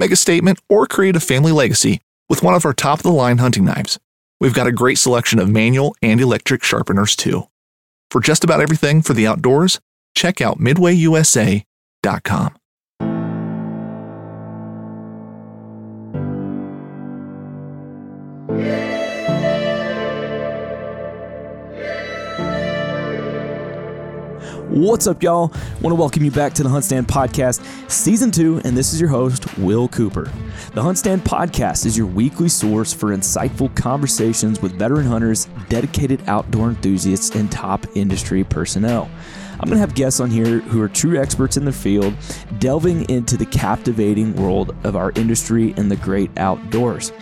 Make a statement or create a family legacy with one of our top of the line hunting knives. We've got a great selection of manual and electric sharpeners too. For just about everything for the outdoors, check out midwayusa.com. What's up, y'all? Want to welcome you back to the HuntStand Podcast, Season 2, and this is your host, Will Cooper. The HuntStand Podcast is your weekly source for insightful conversations with veteran hunters, dedicated outdoor enthusiasts, and top industry personnel. I'm going to have guests on here who are true experts in their field, delving into the captivating world of our industry and the great outdoors.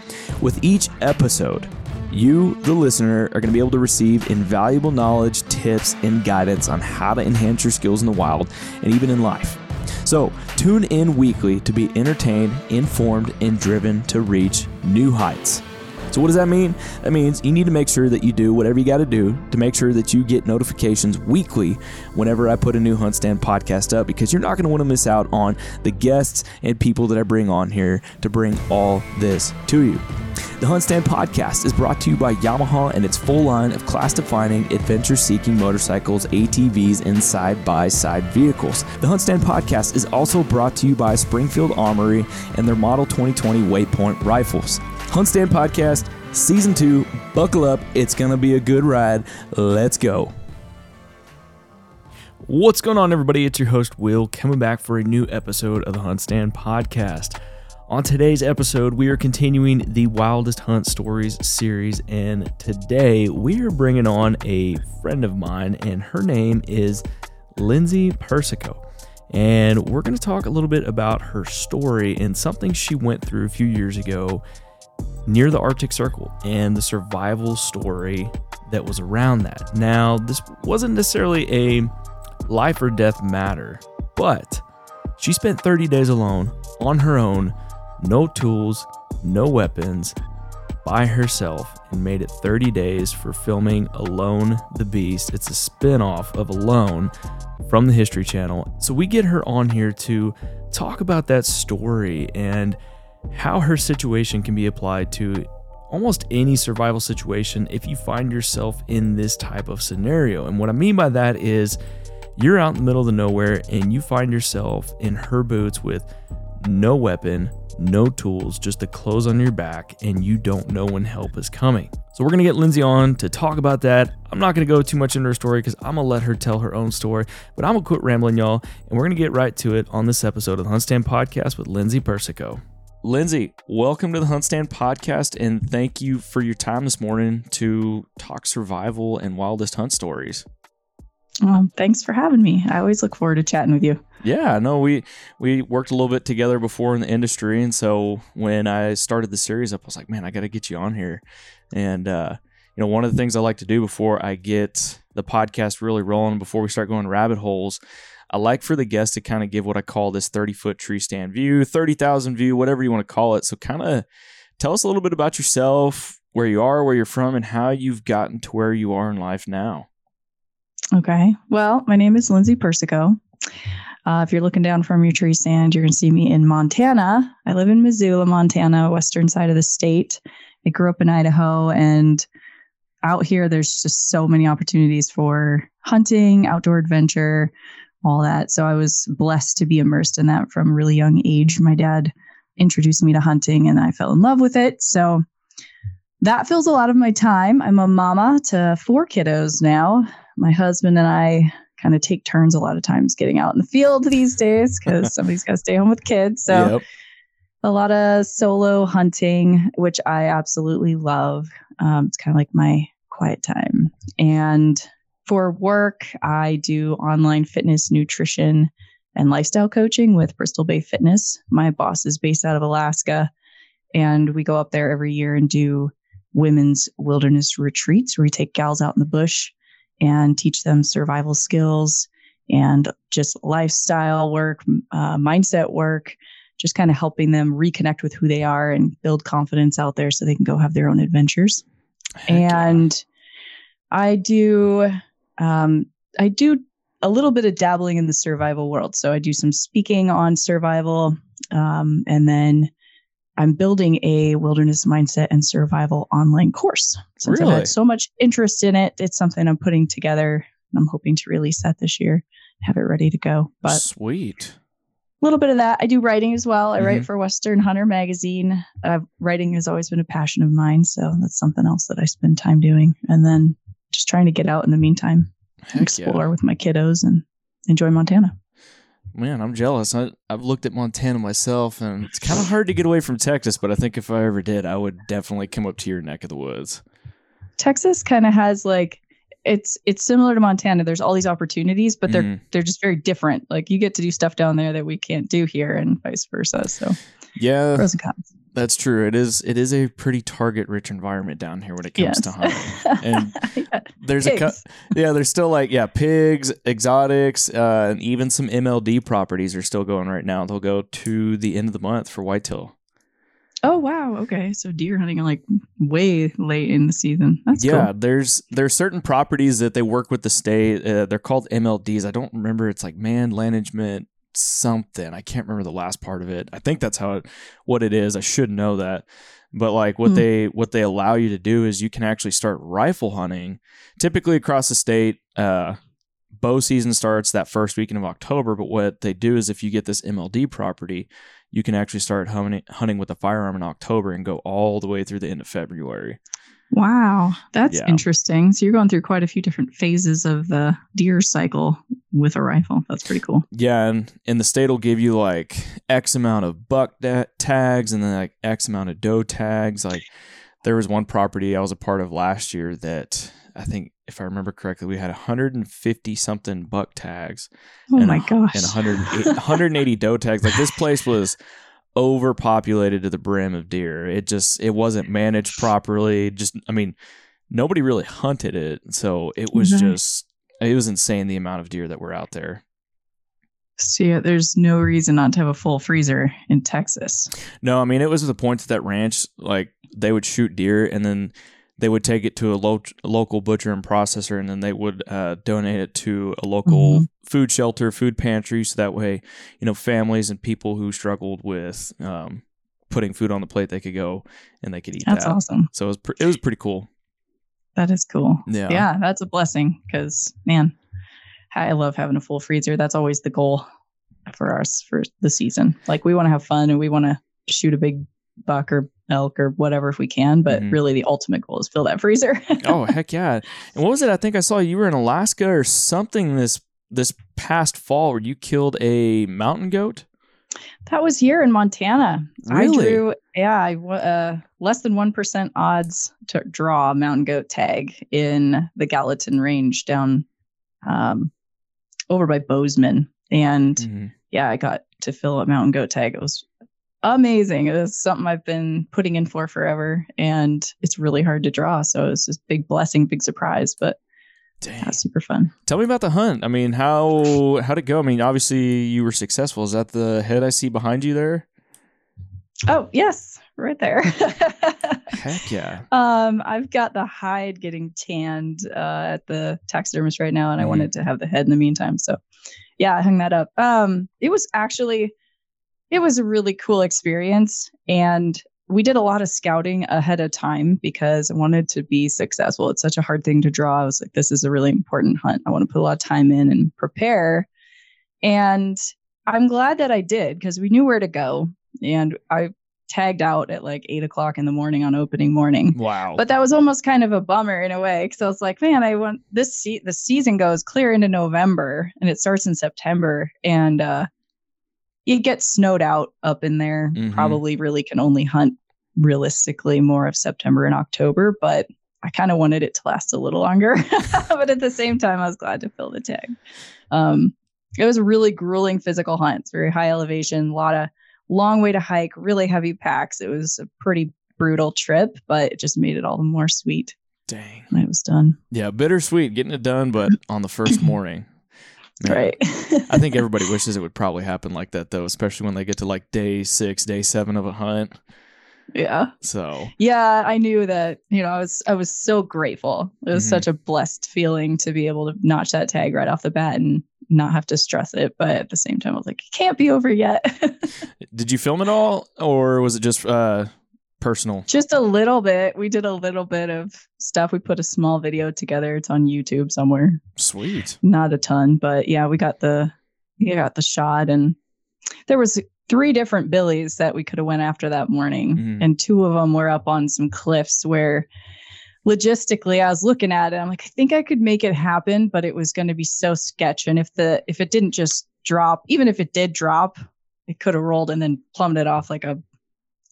With each episode, you, the listener, are going to be able to receive invaluable knowledge, tips, and guidance on how to enhance your skills in the wild and even in life. So, tune in weekly to be entertained, informed, and driven to reach new heights. So, what does that mean? That means you need to make sure that you do whatever you got to do to make sure that you get notifications weekly whenever I put a new HuntStand podcast up because you're not going to want to miss out on the guests and people that I bring on here to bring all this to you. The HuntStand podcast is brought to you by Yamaha and its full line of class defining, adventure seeking motorcycles, ATVs, and side by side vehicles. The HuntStand podcast is also brought to you by Springfield Armory and their Model 2020 Waypoint rifles. HuntStand podcast, season two. Buckle up, it's going to be a good ride. Let's go. What's going on, everybody? It's your host, Will, coming back for a new episode of the HuntStand podcast. On today's episode, we are continuing the Wildest Hunt Stories series, and today we are bringing on a friend of mine, and her name is Lindsay Persico. And we're going to talk a little bit about her story and something she went through a few years ago near the Arctic Circle and the survival story that was around that. Now, this wasn't necessarily a life or death matter, but she spent 30 days alone on her own no tools, no weapons, by herself and made it 30 days for filming Alone the Beast. It's a spin off of Alone from the History Channel. So we get her on here to talk about that story and how her situation can be applied to almost any survival situation if you find yourself in this type of scenario. And what I mean by that is you're out in the middle of nowhere and you find yourself in her boots with no weapon, no tools, just the clothes on your back, and you don't know when help is coming. So, we're gonna get Lindsay on to talk about that. I'm not gonna go too much into her story because I'm gonna let her tell her own story, but I'm gonna quit rambling, y'all, and we're gonna get right to it on this episode of the HuntStand Podcast with Lindsay Persico. Lindsay, welcome to the HuntStand Podcast, and thank you for your time this morning to talk survival and wildest hunt stories. Um, thanks for having me. I always look forward to chatting with you. Yeah, no, we we worked a little bit together before in the industry, and so when I started the series up, I was like, man, I got to get you on here. And uh, you know, one of the things I like to do before I get the podcast really rolling, before we start going rabbit holes, I like for the guests to kind of give what I call this thirty foot tree stand view, thirty thousand view, whatever you want to call it. So, kind of tell us a little bit about yourself, where you are, where you're from, and how you've gotten to where you are in life now. Okay. Well, my name is Lindsay Persico. Uh, if you're looking down from your tree stand, you're going to see me in Montana. I live in Missoula, Montana, western side of the state. I grew up in Idaho, and out here, there's just so many opportunities for hunting, outdoor adventure, all that. So I was blessed to be immersed in that from a really young age. My dad introduced me to hunting, and I fell in love with it. So that fills a lot of my time. I'm a mama to four kiddos now. My husband and I kind of take turns a lot of times getting out in the field these days because somebody's got to stay home with kids. So Yep. a lot of solo hunting, which I absolutely love. Um, it's kind of like my quiet time. And for work, I do online fitness, nutrition, and lifestyle coaching with Bristol Bay Fitness. My boss is based out of Alaska, and we go up there every year and do women's wilderness retreats where we take gals out in the bush and teach them survival skills and just lifestyle work, uh, mindset work, just kind of helping them reconnect with who they are and build confidence out there so they can go have their own adventures. Heck yeah. And I do, um, I do a little bit of dabbling in the survival world. So I do some speaking on survival, um, and then I'm building a wilderness mindset and survival online course. Since I've Really? had so much interest in it, it's something I'm putting together. and I'm hoping to release that this year, have it ready to go. But sweet. a little bit of that. I do writing as well. I Mhm. write for Western Hunter magazine. Uh, writing has always been a passion of mine, so that's something else that I spend time doing. And then just trying to get out in the meantime, Heck explore yeah. with my kiddos and enjoy Montana. Man, I'm jealous. I, I've looked at Montana myself, and it's kind of hard to get away from Texas. But I think if I ever did, I would definitely come up to your neck of the woods. Texas kind of has like it's it's similar to Montana. There's all these opportunities, but they're Mhm. they're just very different. Like you get to do stuff down there that we can't do here, and vice versa. So Yeah, pros and cons. That's true. It is. It is a pretty target-rich environment down here when it comes Yes. to hunting. And Yeah. There's a Pigs. cou- yeah. There's still like yeah, pigs, exotics, uh, and even some MLD properties are still going right now. They'll go to the end of the month for whitetail. Oh wow. Okay. So deer hunting like way late in the season. That's yeah, cool. there's there's certain properties that they work with the state. Uh, they're called MLDs. I don't remember. It's like man management something. I can't remember the last part of it. I think that's how it what it is. I should know that. But like what Hmm. they what they allow you to do is you can actually start rifle hunting, typically across the state. Uh, bow season starts that first weekend of October. But what they do is if you get this MLD property, you can actually start hunting, hunting with a firearm in October and go all the way through the end of February. Wow, that's Yeah. interesting. So you're going through quite a few different phases of the deer cycle with a rifle. That's pretty cool. Yeah, and, and the state will give you like X amount of buck da- tags and then like X amount of doe tags. Like there was one property I was a part of last year that I think, if I remember correctly, we had 150 something buck tags Oh and my a- gosh. and 180, 180 doe tags. Like this place was overpopulated to the brim of deer. It just it wasn't managed properly. Just I mean, nobody really hunted it, so it was just it was insane the amount of deer that were out there. So yeah, there's no reason not to have a full freezer in Texas. No, I mean it was the point that that ranch like they would shoot deer and then they would take it to a lo- local butcher and processor and then they would uh, donate it to a local food shelter, food pantry, so that way you know families and people who struggled with um, putting food on the plate they could go and they could eat That's that. awesome. So it was pre- it was pretty cool. That is cool. Yeah. Yeah, that's a blessing because man, I love having a full freezer. That's always the goal for us for the season. Like we want to have fun and we want to shoot a big buck or elk or whatever if we can, but Mhm. really the ultimate goal is fill that freezer. oh heck yeah! And what was it? I think I saw you were in Alaska or something this this past fall where you killed a mountain goat. That was here in Montana. I Really? drew, yeah, I uh, less than 1% odds to draw a mountain goat tag in the Gallatin Range down um, over by Bozeman. And Mhm. yeah, I got to fill a mountain goat tag. It was amazing. It was something I've been putting in for forever. And it's really hard to draw. So it was this big blessing, big surprise, but Dang. super fun. Tell me about the hunt. I mean, how how'd it go? I mean, obviously you were successful. Is that the head I see behind you there? Oh, yes, right there. Heck yeah. Um, I've got the hide getting tanned uh, at the taxidermist right now, and I Mhm. wanted to have the head in the meantime. So, yeah, I hung that up. Um, it was actually, it was a really cool experience, and we did a lot of scouting ahead of time because I wanted to be successful. It's such a hard thing to draw. I was like, this is a really important hunt. I want to put a lot of time in and prepare, and I'm glad that I did because we knew where to go, and I tagged out at like eight o'clock in the morning on opening morning. Wow. But that was almost kind of a bummer in a way because I was like, man, I want this. Se- the season goes clear into November and it starts in September, and uh, it gets snowed out up in there. Mhm. Probably really can only hunt realistically more of September and October, but I kind of wanted it to last a little longer. but at the same time, I was glad to fill the tag. Um, it was a really grueling physical hunt. It's very high elevation, a lot of long way to hike, really heavy packs. It was a pretty brutal trip, but it just made it all the more sweet Dang. when it was done. Yeah, bittersweet getting it done, but on the first morning. Man, Right. I think everybody wishes it would probably happen like that though, especially when they get to like day six, day seven of a hunt. yeah. So Yeah, I knew that, you know, I was I was so grateful. It was Mhm. such a blessed feeling to be able to notch that tag right off the bat and not have to stress it. But at the same time, I was like, it can't be over yet. did you film it all or was it just uh personal? Just a little bit. We did a little bit of stuff. We put a small video together. It's on YouTube somewhere. Sweet. Not a ton, but yeah, we got the we got the shot and there was three different billies that we could have went after that morning Mhm. and two of them were up on some cliffs where logistically I was looking at it I'm like I think I could make it happen but it was going to be so sketch and if the if it didn't just drop even if it did drop it could have rolled and then plummeted off like a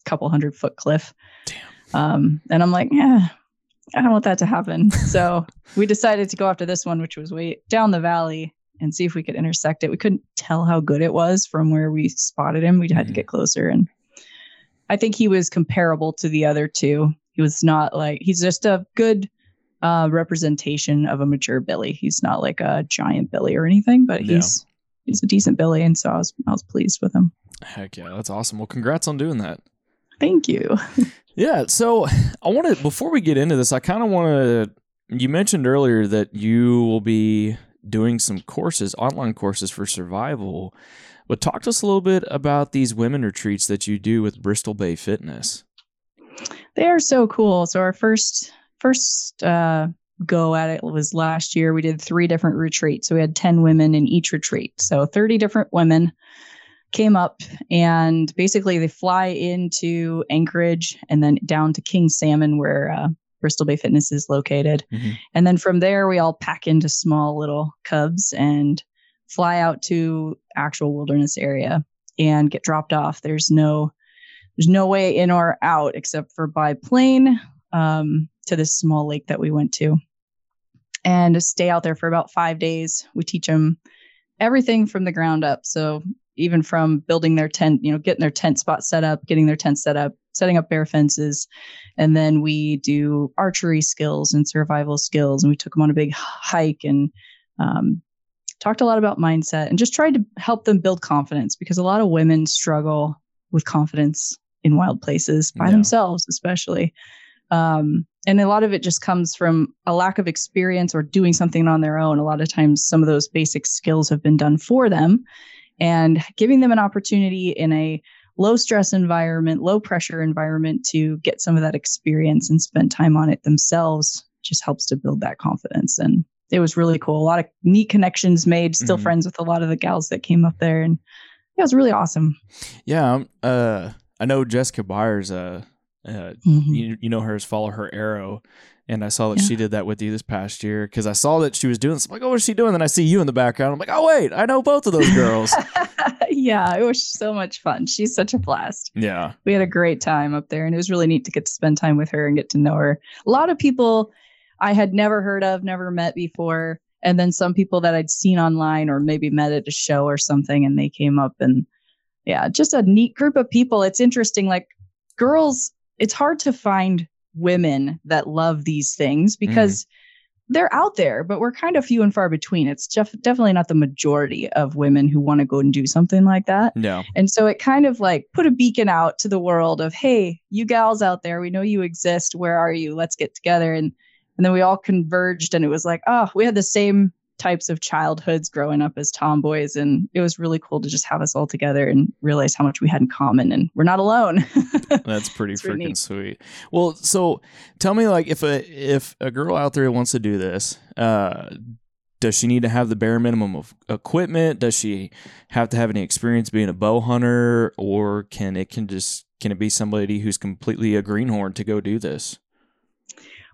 couple hundred foot cliff Damn. um and I'm like yeah I don't want that to happen so we decided to go after this one which was way down the valley and see if we could intersect it we couldn't tell how good it was from where we spotted him we had Mhm. to get closer and I think he was comparable to the other two. He was not like he's just a good uh, representation of a mature Billy. He's not like a giant Billy or anything, but Yeah. he's he's a decent Billy, and so I was I was pleased with him. Heck yeah, that's awesome. Well, congrats on doing that. Thank you. Yeah, so I want to before we get into this, I kind of want to. You mentioned earlier that you will be doing some courses, online courses for survival. But talk to us a little bit about these women retreats that you do with Bristol Bay Fitness. They are so cool. So our first first uh, go at it was last year. We did three different retreats. So we had ten women in each retreat. So thirty different women came up and basically they fly into Anchorage and then down to King Salmon where uh, Bristol Bay Fitness is located. Mhm. And then from there we all pack into small little cubs and fly out to actual wilderness area and get dropped off. There's no there's no way in or out except for by plane um, to this small lake that we went to and stay out there for about five days. We teach them everything from the ground up. So even from building their tent, you know, getting their tent spot set up, getting their tent set up, setting up bear fences, and then we do archery skills and survival skills. And we took them on a big hike and um, talked a lot about mindset and just tried to help them build confidence because a lot of women struggle with confidence in wild places by Yeah. themselves, especially. Um, and a lot of it just comes from a lack of experience or doing something on their own. A lot of times, some of those basic skills have been done for them, and giving them an opportunity in a low stress environment, low pressure environment to get some of that experience and spend time on it themselves just helps to build that confidence. And it was really cool. A lot of neat connections made, still Mhm. friends with a lot of the gals that came up there. And yeah, it was really awesome. Yeah, um, uh, I know Jessica Byers. Uh, uh, Mhm. you, you know her as Follow Her Arrow, and I saw that Yeah. she did that with you this past year because I saw that she was doing this. I'm like, oh, what's she doing? Then I see you in the background. I'm like, oh wait, I know both of those girls. yeah, it was so much fun. She's such a blast. yeah, we had a great time up there and it was really neat to get to spend time with her and get to know her a lot of people i had never heard of never met before and then some people that i'd seen online or maybe met at a show or something and they came up and yeah just a neat group of people it's interesting like girls it's hard to find women that love these things mm-hmm. because they're out there, but we're kind of few and far between. It's def- definitely not the majority of women who want to go and do something like that. Yeah. And so it kind of like put a beacon out to the world of, hey, you gals out there, we know you exist. Where are you? Let's get together. And and then we all converged and it was like, oh, we had the same types of childhoods growing up as tomboys. And it was really cool to just have us all together and realize how much we had in common and we're not alone. That's pretty freaking neat. sweet. Well, so tell me like if a if a girl out there wants to do this, uh does she need to have the bare minimum of equipment? Does she have to have any experience being a bow hunter or can it can just can it be somebody who's completely a greenhorn to go do this?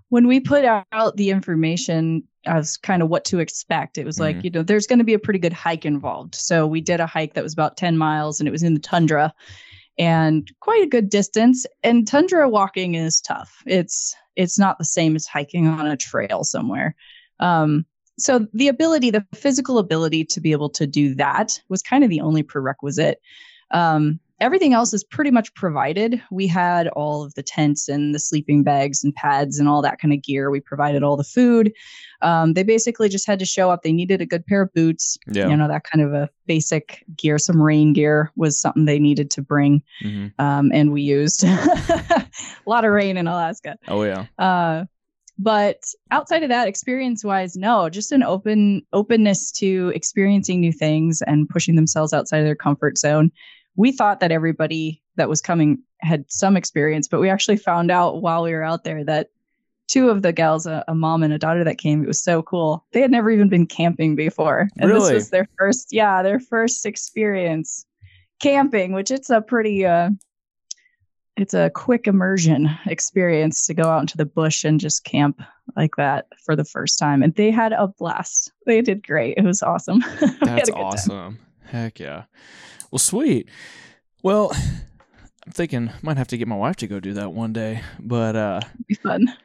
When we put out the information as kind of what to expect, it was like, Mhm. you know, there's going to be a pretty good hike involved. So we did a hike that was about 10 miles and it was in the tundra and quite a good distance. And tundra walking is tough. It's it's not the same as hiking on a trail somewhere. Um, so the ability, the physical ability to be able to do that was kind of the only prerequisite. Um, everything else is pretty much provided. We had all of the tents and the sleeping bags and pads and all that kind of gear. We provided all the food. Um, they basically just had to show up. They needed a good pair of boots, Yeah. you know, that kind of a basic gear. Some rain gear was something they needed to bring, hmm um, and we used a lot of rain in Alaska. Oh yeah. Uh, but outside of that, experience wise, no, just an open openness to experiencing new things and pushing themselves outside of their comfort zone. We thought that everybody that was coming had some experience, but we actually found out while we were out there that two of the gals, a, a mom and a daughter that came, it was so cool. They had never even been camping before. And Really? this was their first, yeah, their first experience camping, which it's a pretty uh it's a quick immersion experience to go out into the bush and just camp like that for the first time. And they had a blast. They did great. It was awesome. We had a That's good time. awesome. Heck yeah. Well, sweet. Well, I'm thinking I might have to get my wife to go do that one day. But uh be fun.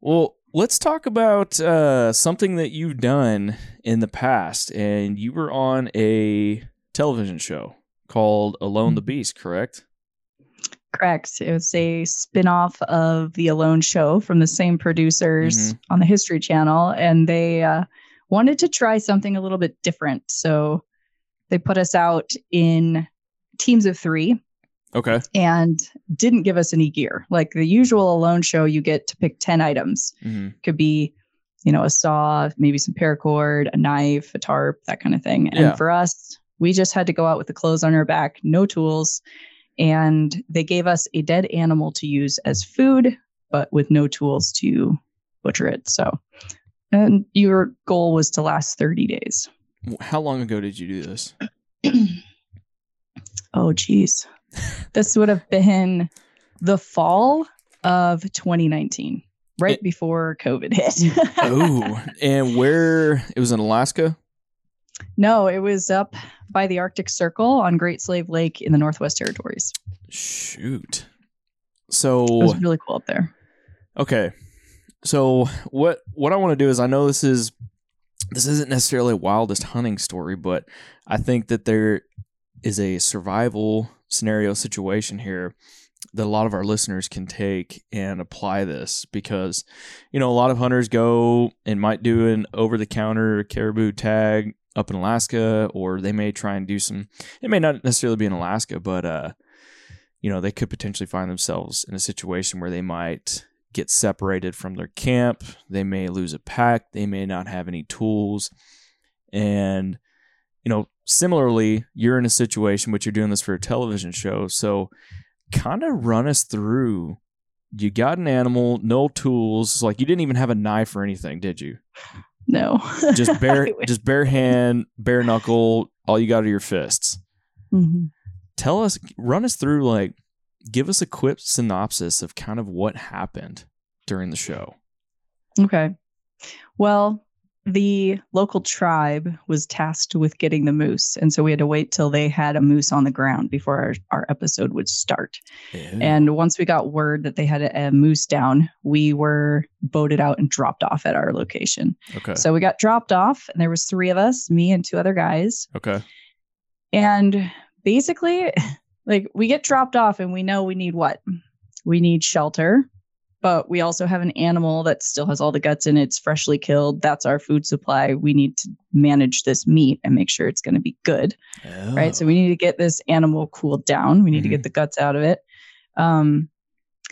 well, let's talk about uh something that you've done in the past and you were on a television show called Alone the Mm-hmm. Beast, correct? Correct. It was a spin-off of the Alone show from the same producers on the History Channel. And they uh, wanted to try something a little bit different. So they put us out in teams of three Okay. and didn't give us any gear. Like the usual Alone show, you get to pick 10 items. hmm could be you know a saw maybe some paracord a knife a tarp that kind of thing and Yeah. for us we just had to go out with the clothes on our back no tools and they gave us a dead animal to use as food but with no tools to butcher it so and your goal was to last 30 days How long ago did you do this? oh geez this would have been the fall of 2019 right It- before covid hit oh, and where it was in Alaska? No, it was up by the Arctic Circle on Great Slave Lake in the Northwest Territories. Shoot. So It was really cool up there. Okay. So what what I want to do is I know this is this isn't necessarily a wildest hunting story, but I think that there is a survival scenario situation here that a lot of our listeners can take and apply this because you know a lot of hunters go and might do an over the counter caribou tag up in Alaska or they may try and do some it may not necessarily be in Alaska but uh you know they could potentially find themselves in a situation where they might get separated from their camp. They may lose a pack. They may not have any tools. And you know similarly you're in a situation but you're doing this for a television show. So kind of run us through you got an animal no tools. Like you didn't even have a knife or anything did you? No. just bare just bare hand bare knuckle all you got are your fists. Mhm. tell us run us through like give us a quick synopsis of kind of what happened during the show Okay. Well, the local tribe was tasked with getting the moose. And so we had to wait till they had a moose on the ground before our, our episode would start. And once we got word that they had a, a moose down, we were boated out and dropped off at our location. okay So we got dropped off, and there was three of us, me and two other guys. okay And basically, like we get dropped off and we know we need what? We need shelter, but we also have an animal that still has all the guts in it. It's freshly killed. That's our food supply. We need to manage this meat and make sure it's going to be good. Right. So we need to get this animal cooled down. We need to get the guts out of it. Um,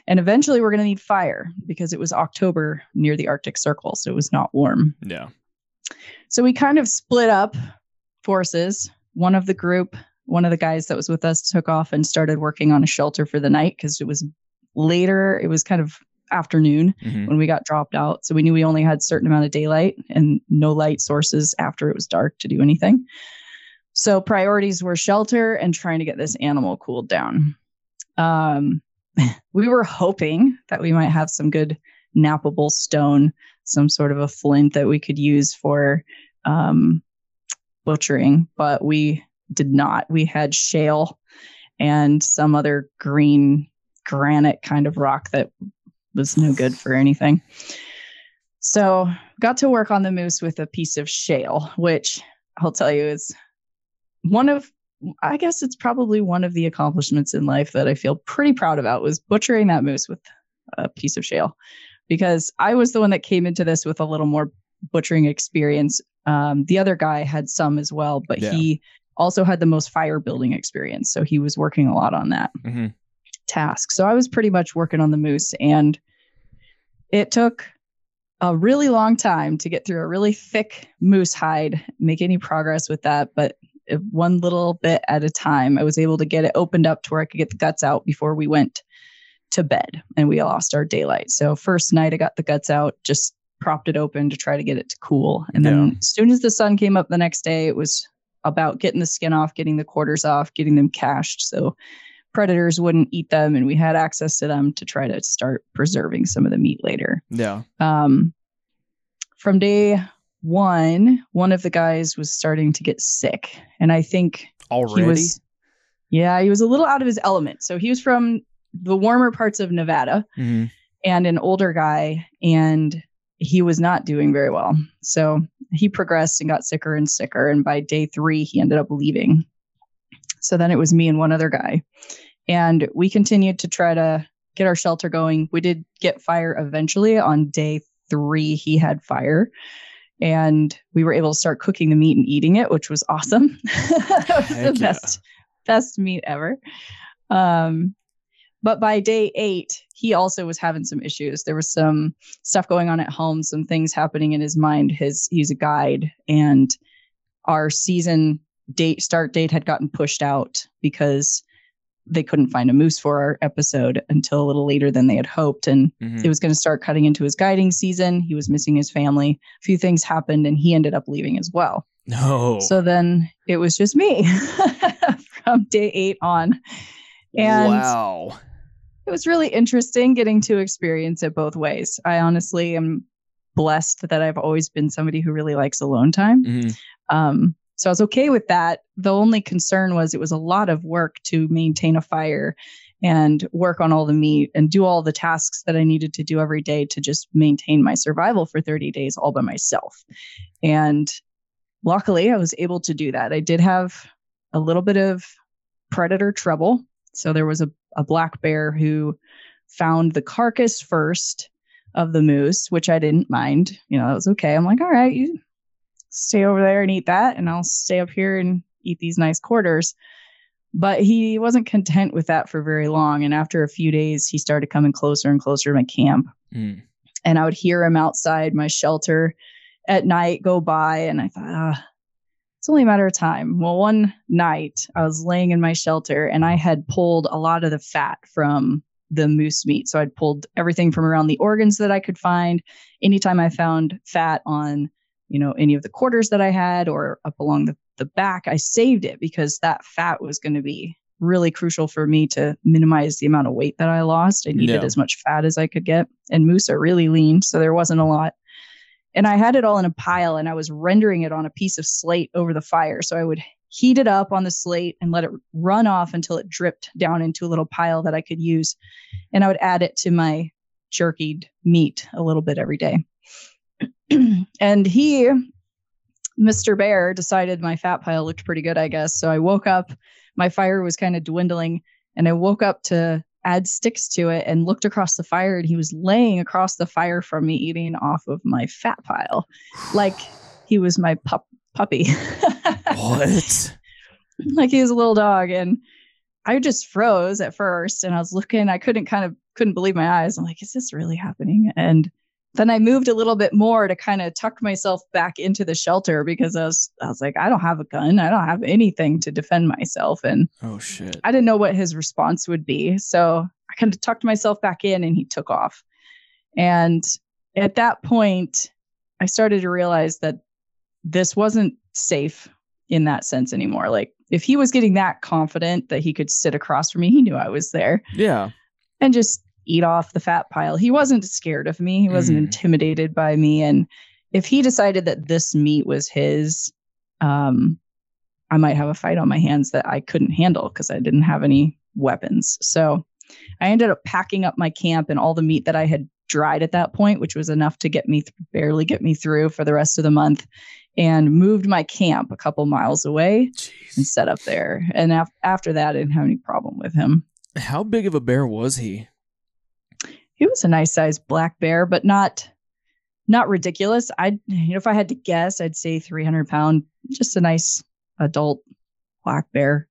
and eventually we're going to need fire because it was October near the Arctic Circle. So it was not warm. yeah. So we kind of split up forces. One of the group, one of the guys that was with us took off and started working on a shelter for the night because it was later. It was kind of afternoon Mhm. when we got dropped out. So we knew we only had a certain amount of daylight and no light sources after it was dark to do anything. So priorities were shelter and trying to get this animal cooled down. Um, we were hoping that we might have some good knappable stone, some sort of a flint that we could use for um, butchering, but we did not. We had shale and some other green granite kind of rock that was no good for anything. So got to work on the moose with a piece of shale, which I'll tell you is one of I guess it's probably one of the accomplishments in life that I feel pretty proud about was butchering that moose with a piece of shale because I was the one that came into this with a little more butchering experience. Um, the other guy had some as well, but Yeah. he also had the most fire building experience. So he was working a lot on that Mhm. task. So I was pretty much working on the moose and it took a really long time to get through a really thick moose hide, make any progress with that, but one little bit at a time, I was able to get it opened up to where I could get the guts out before we went to bed and we lost our daylight. So first night I got the guts out, just propped it open to try to get it to cool. And then as soon as the sun came up the next day, it was about getting the skin off, getting the quarters off, getting them cached. So predators wouldn't eat them and we had access to them to try to start preserving some of the meat later. Yeah. Um, from day one, one of the guys was starting to get sick. And I think Already. he was, yeah, he was a little out of his element. So he was from the warmer parts of Nevada Mhm. and an older guy, and he was not doing very well. So he progressed and got sicker and sicker. And by day three, he ended up leaving. So then it was me and one other guy. And we continued to try to get our shelter going. We did get fire eventually. On day three, he had fire. And we were able to start cooking the meat and eating it, which was awesome. that was Heck the yeah. best, best meat ever. Um, but by day eight, he also was having some issues. There was some stuff going on at home, some things happening in his mind. His he's a guide, and our season date start date had gotten pushed out because they couldn't find a moose for our episode until a little later than they had hoped. And Mhm. it was going to start cutting into his guiding season. He was missing his family. A few things happened, and he ended up leaving as well. No. So then it was just me from day eight on. And wow. It was really interesting getting to experience it both ways. I honestly am blessed that I've always been somebody who really likes alone time. Mhm. Um, so I was okay with that. The only concern was it was a lot of work to maintain a fire and work on all the meat and do all the tasks that I needed to do every day to just maintain my survival for 30 days all by myself. And luckily, I was able to do that. I did have a little bit of predator trouble. So there was a, a black bear who found the carcass first of the moose, which I didn't mind. You know, that was okay. I'm like, all right, you stay over there and eat that, and I'll stay up here and eat these nice quarters. But he wasn't content with that for very long. And after a few days, he started coming closer and closer to my camp. Mm. And I would hear him outside my shelter at night go by. And I thought, ah, it's only a matter of time. Well, one night I was laying in my shelter and I had pulled a lot of the fat from the moose meat. So I'd pulled everything from around the organs that I could find. Anytime I found fat on, you know, any of the quarters that I had or up along the, the back, I saved it because that fat was going to be really crucial for me to minimize the amount of weight that I lost. I needed Yeah. as much fat as I could get. And moose are really lean, so there wasn't a lot. And I had it all in a pile and I was rendering it on a piece of slate over the fire. So I would heat it up on the slate and let it run off until it dripped down into a little pile that I could use. And I would add it to my jerkied meat a little bit every day. and he, Mr. Bear, decided my fat pile looked pretty good, I guess. So I woke up, my fire was kind of dwindling, and I woke up to add sticks to it and looked across the fire and he was laying across the fire from me eating off of my fat pile. Like he was my pup puppy. What? like he was a little dog and i just froze at first and i was looking i couldn't kind of couldn't believe my eyes. I'm like is this really happening? And then i moved a little bit more to kind of tuck myself back into the shelter because i was i was like i don't have a gun i don't have anything to defend myself and Oh shit. I didn't know what his response would be. So I kind of tucked myself back in and he took off. And at that point, I started to realize that this wasn't safe in that sense anymore. Like if he was getting that confident that he could sit across from me, he knew I was there Yeah. and just eat off the fat pile. He wasn't scared of me. He wasn't Mm. intimidated by me. And if he decided that this meat was his, um, I might have a fight on my hands that I couldn't handle because I didn't have any weapons. So I ended up packing up my camp and all the meat that I had dried at that point, which was enough to get me th- barely get me through for the rest of the month, and moved my camp a couple miles away and set up there. And af- after that, I didn't have any problem with him. How big of a bear was he? He was a nice sized black bear, but not not ridiculous. I'd you know if I had to guess, I'd say 300 pound, just a nice adult black bear.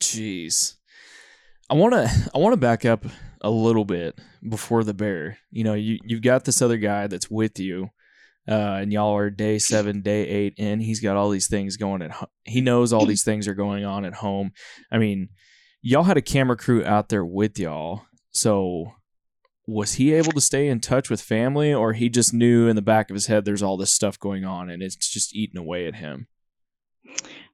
Jeez. I want to I want to back up a little bit before the bear. You know, you you've got this other guy that's with you. Uh, and y'all are day seven, day eight, and he's got all these things going at. He knows all these things are going on at home. I mean, y'all had a camera crew out there with y'all, so was he able to stay in touch with family, or he just knew in the back of his head there's all this stuff going on and it's just eating away at him?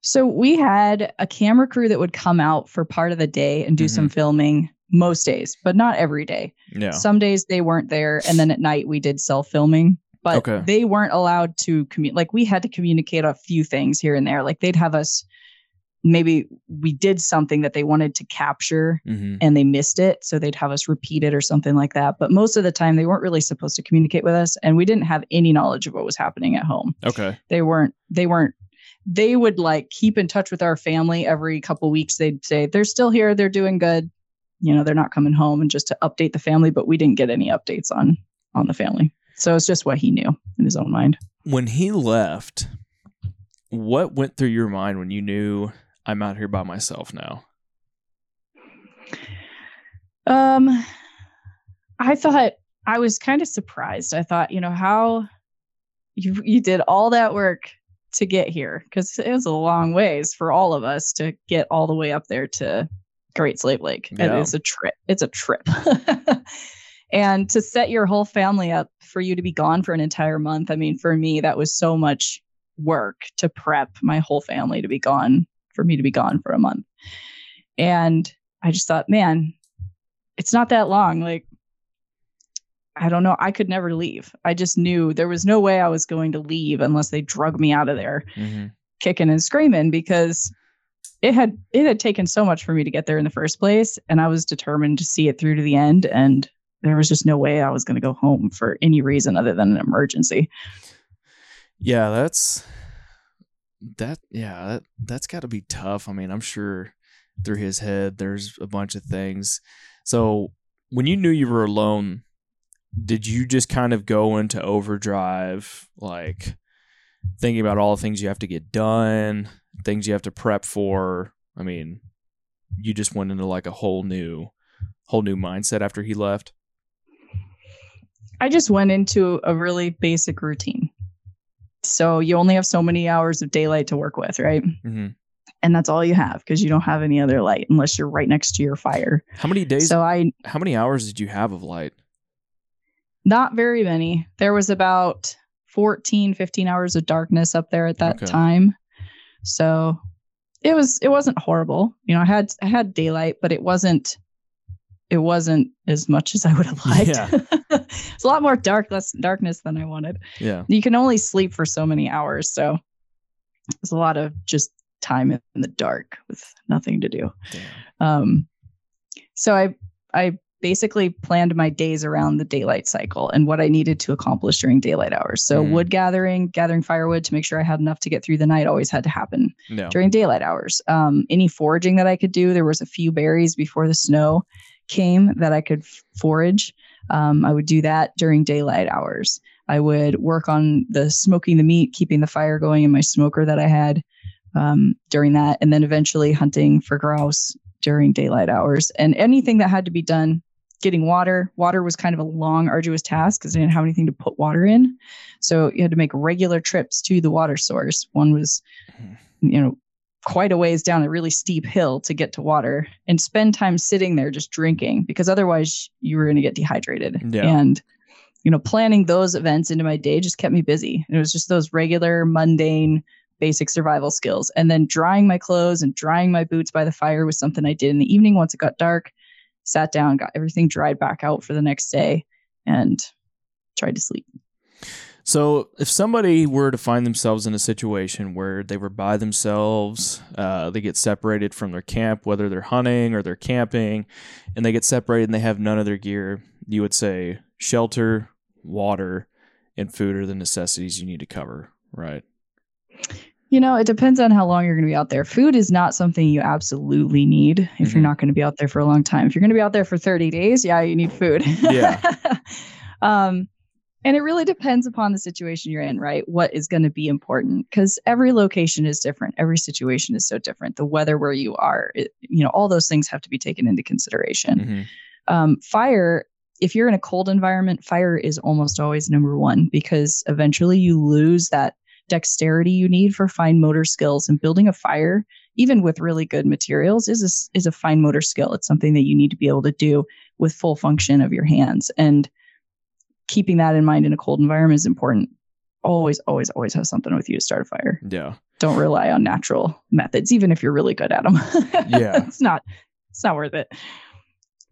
So we had a camera crew that would come out for part of the day and do some mm-hmm. filming most days, but not every day. Yeah. Some days they weren't there, and then at night we did self filming. But Okay. they weren't allowed to communicate. Like we had to communicate a few things here and there. Like they'd have us. Maybe we did something that they wanted to capture hmm and they missed it. So they'd have us repeat it or something like that. But most of the time, they weren't really supposed to communicate with us. And we didn't have any knowledge of what was happening at home. Okay. They weren't, they weren't, they would like keep in touch with our family every couple weeks. They'd say, they're still here. They're doing good. You know, they're not coming home and just to update the family, but we didn't get any updates on, on the family. So it's just what he knew in his own mind. when he left, what went through your mind when you knew I'm out here by myself now? Um, I thought I was kind of surprised. I thought, you know, how you you did all that work to get here because it was a long ways for all of us to get all the way up there to Great Slave Lake. And Yeah. It's a trip. It's a trip. and to set your whole family up for you to be gone for an entire month. I mean, for me, that was so much work to prep my whole family to be gone for me to be gone for a month. And I just thought, man, it's not that long. Like, I don't know. I could never leave. I just knew there was no way I was going to leave unless they drug me out of there Mm-hmm. kicking and screaming because it had it had taken so much for me to get there in the first place and I was determined to see it through to the end and there was just no way I was going to go home for any reason other than an emergency. Yeah, that's that. Yeah, that that's got to be tough. I mean, I'm sure through his head there's a bunch of things. So when you knew you were alone, did you just kind of go into overdrive, like thinking about all the things you have to get done, things you have to prep for? I mean, you just went into like a whole new, whole new mindset after he left. I just went into a really basic routine. So you only have so many hours of daylight to work with, right? Mm-hmm. And that's all you have because you don't have any other light unless you're right next to your fire. How many days? So I how many hours did you have of light? Not very many. There was about 14, 15 hours of darkness up there at that Okay. time. So it was it wasn't horrible. You know, I had I had daylight, but it wasn't it wasn't as much as I would have liked. Yeah. it's a lot more dark less darkness than I wanted. Yeah. You can only sleep for so many hours, so it's a lot of just time in the dark with nothing to do. Um, so I I basically planned my days around the daylight cycle and what I needed to accomplish during daylight hours. So Mm. wood gathering, gathering firewood to make sure I had enough to get through the night always had to happen No. during daylight hours. Um, any foraging that I could do, there was a few berries before the snow came that I could forage, um, I would do that during daylight hours. I would work on the smoking the meat, keeping the fire going in my smoker that I had um, during that, and then eventually hunting for grouse during daylight hours. And anything that had to be done, getting water. Water was kind of a long, arduous task because I didn't have anything to put water in. So you had to make regular trips to the water source. One was, you know, quite a ways down a really steep hill to get to water and spend time sitting there just drinking because otherwise you were going to get dehydrated. Yeah. And you know, planning those events into my day just kept me busy. And it was just those regular, mundane, basic survival skills. And then drying my clothes and drying my boots by the fire was something I did in the evening once it got dark. Sat down, got everything dried back out for the next day, and tried to sleep. So, if somebody were to find themselves in a situation where they were by themselves, uh, they get separated from their camp, whether they're hunting or they're camping, and they get separated and they have none of their gear, you would say shelter, water, and food are the necessities you need to cover, right? You know, it depends on how long you're going to be out there. Food is not something you absolutely need if Mhm. you're not going to be out there for a long time. If you're going to be out there for 30 days, yeah, you need food. Yeah. um, and it really depends upon the situation you're in, right? What is going to be important? Because every location is different. Every situation is so different. The weather where you are, it, you know, all those things have to be taken into consideration. Mhm. Um, fire, if you're in a cold environment, fire is almost always number one because eventually you lose that dexterity you need for fine motor skills. And building a fire, even with really good materials, is a, is a fine motor skill. It's something that you need to be able to do with full function of your hands. And keeping that in mind in a cold environment is important. Always, always, always have something with you to start a fire. Yeah. Don't rely on natural methods, even if you're really good at them. Yeah. it's not, it's not worth it.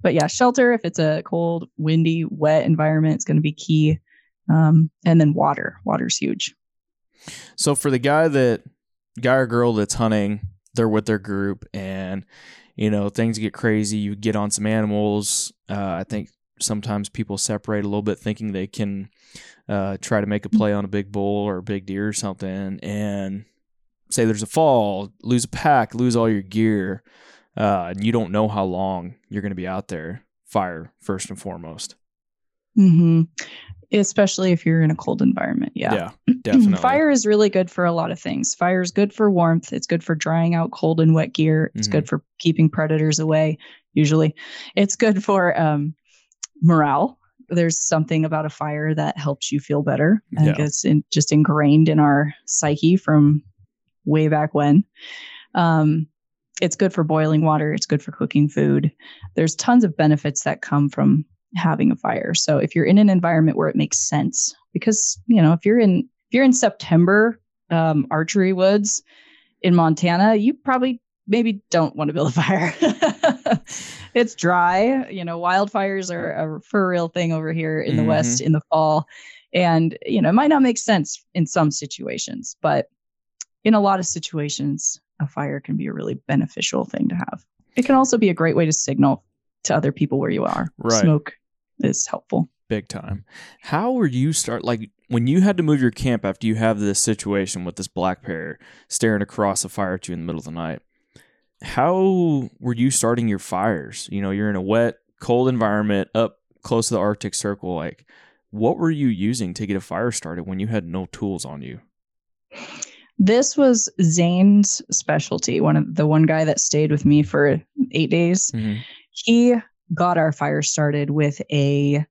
But yeah, shelter if it's a cold, windy, wet environment, it's going to be key. Um, and then water. Water's huge. So for the guy that guy or girl that's hunting, they're with their group and you know, things get crazy, you get on some animals. Uh, I think sometimes people separate a little bit thinking they can uh, try to make a play on a big bull or a big deer or something and say there's a fall, lose a pack, lose all your gear, uh, and you don't know how long you're going to be out there. Fire first and foremost. hmm Especially if you're in a cold environment. Yeah. definitely. Fire is really good for a lot of things. Fire is good for warmth. It's good for drying out cold and wet gear. It's Mhm. good for keeping predators away, usually. It's good for um, morale. There's something about a fire that helps you feel better. I think Yeah. it's in, just ingrained in our psyche from way back when. Um, it's good for boiling water. It's good for cooking food. There's tons of benefits that come from having a fire. So if you're in an environment where it makes sense, because you know if you're in if you're in September um, archery woods in Montana, you probably maybe don't want to build a fire. it's dry. You know, wildfires are a for real thing over here in the Mhm. West in the fall, and you know it might not make sense in some situations, but in a lot of situations, a fire can be a really beneficial thing to have. It can also be a great way to signal to other people where you are. Right. Smoke is helpful. big time. How were you start like when you had to move your camp after you have this situation with this black bear staring across a fire at you in the middle of the night? How were you starting your fires? You know, you're in a wet, cold environment up close to the Arctic Circle. Like, what were you using to get a fire started when you had no tools on you? This was Zane's specialty. One of the one guy that stayed with me for eight days. Mm-hmm. He got our fire started with a.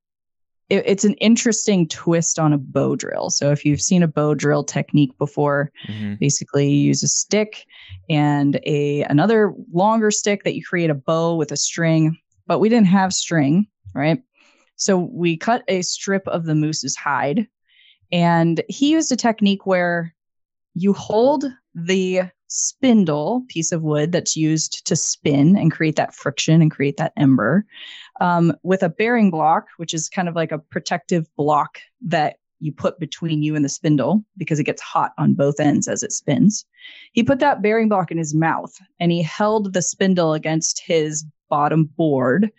it- it's an interesting twist on a bow drill. So if you've seen a bow drill technique before, Mhm. basically you use a stick and a another longer stick that you create a bow with a string. But we didn't have string, right? So we cut a strip of the moose's hide, and he used a technique where you hold the spindle piece of wood that's used to spin and create that friction and create that ember um, with a bearing block, which is kind of like a protective block that you put between you and the spindle because it gets hot on both ends as it spins. He put that bearing block in his mouth and he held the spindle against his bottom board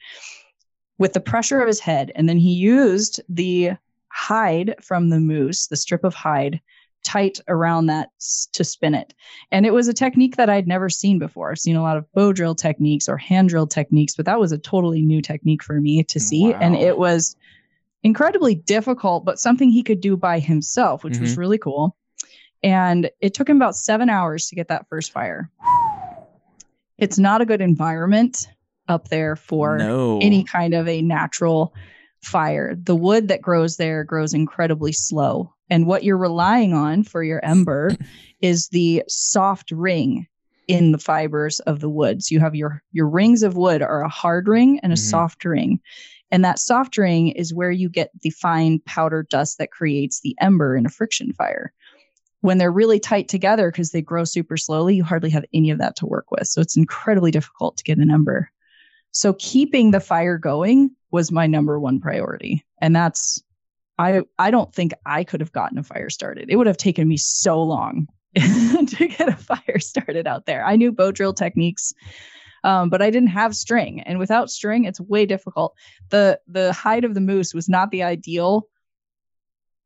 with the pressure of his head. And then he used the hide from the moose, the strip of hide, tight around that to spin it. And it was a technique that I'd never seen before. I've seen a lot of bow drill techniques or hand drill techniques, but that was a totally new technique for me to see. And it was incredibly difficult, but something he could do by himself, which was mm-hmm. really cool. And it took him about seven hours to get that first fire. It's not a good environment up there for no. any kind of a natural fire. The wood that grows there grows incredibly slow. And what you're relying on for your ember is the soft ring in the fibers of the woods. You have your your rings of wood are a hard ring and a Mhm. soft ring. And that soft ring is where you get the fine powder dust that creates the ember in a friction fire. When they're really tight together because they grow super slowly, you hardly have any of that to work with. So it's incredibly difficult to get an ember. So keeping the fire going was my number one priority. And that's I I don't think I could have gotten a fire started. It would have taken me so long to get a fire started out there. I knew bow drill techniques, um, but I didn't have string. And without string, it's way difficult. The the hide of the moose was not the ideal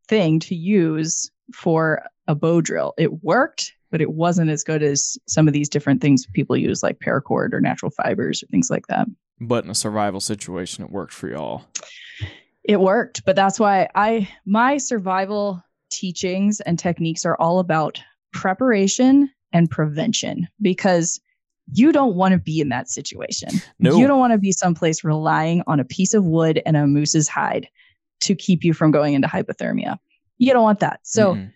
thing to use for a bow drill. It worked, but it wasn't as good as some of these different things people use, like paracord or natural fibers or things like that. But in a survival situation, it worked for y'all. It worked, but that's why I my survival teachings and techniques are all about preparation and prevention because you don't want to be in that situation. No. You don't want to be someplace relying on a piece of wood and a moose's hide to keep you from going into hypothermia. You don't want that. So Mm-mm.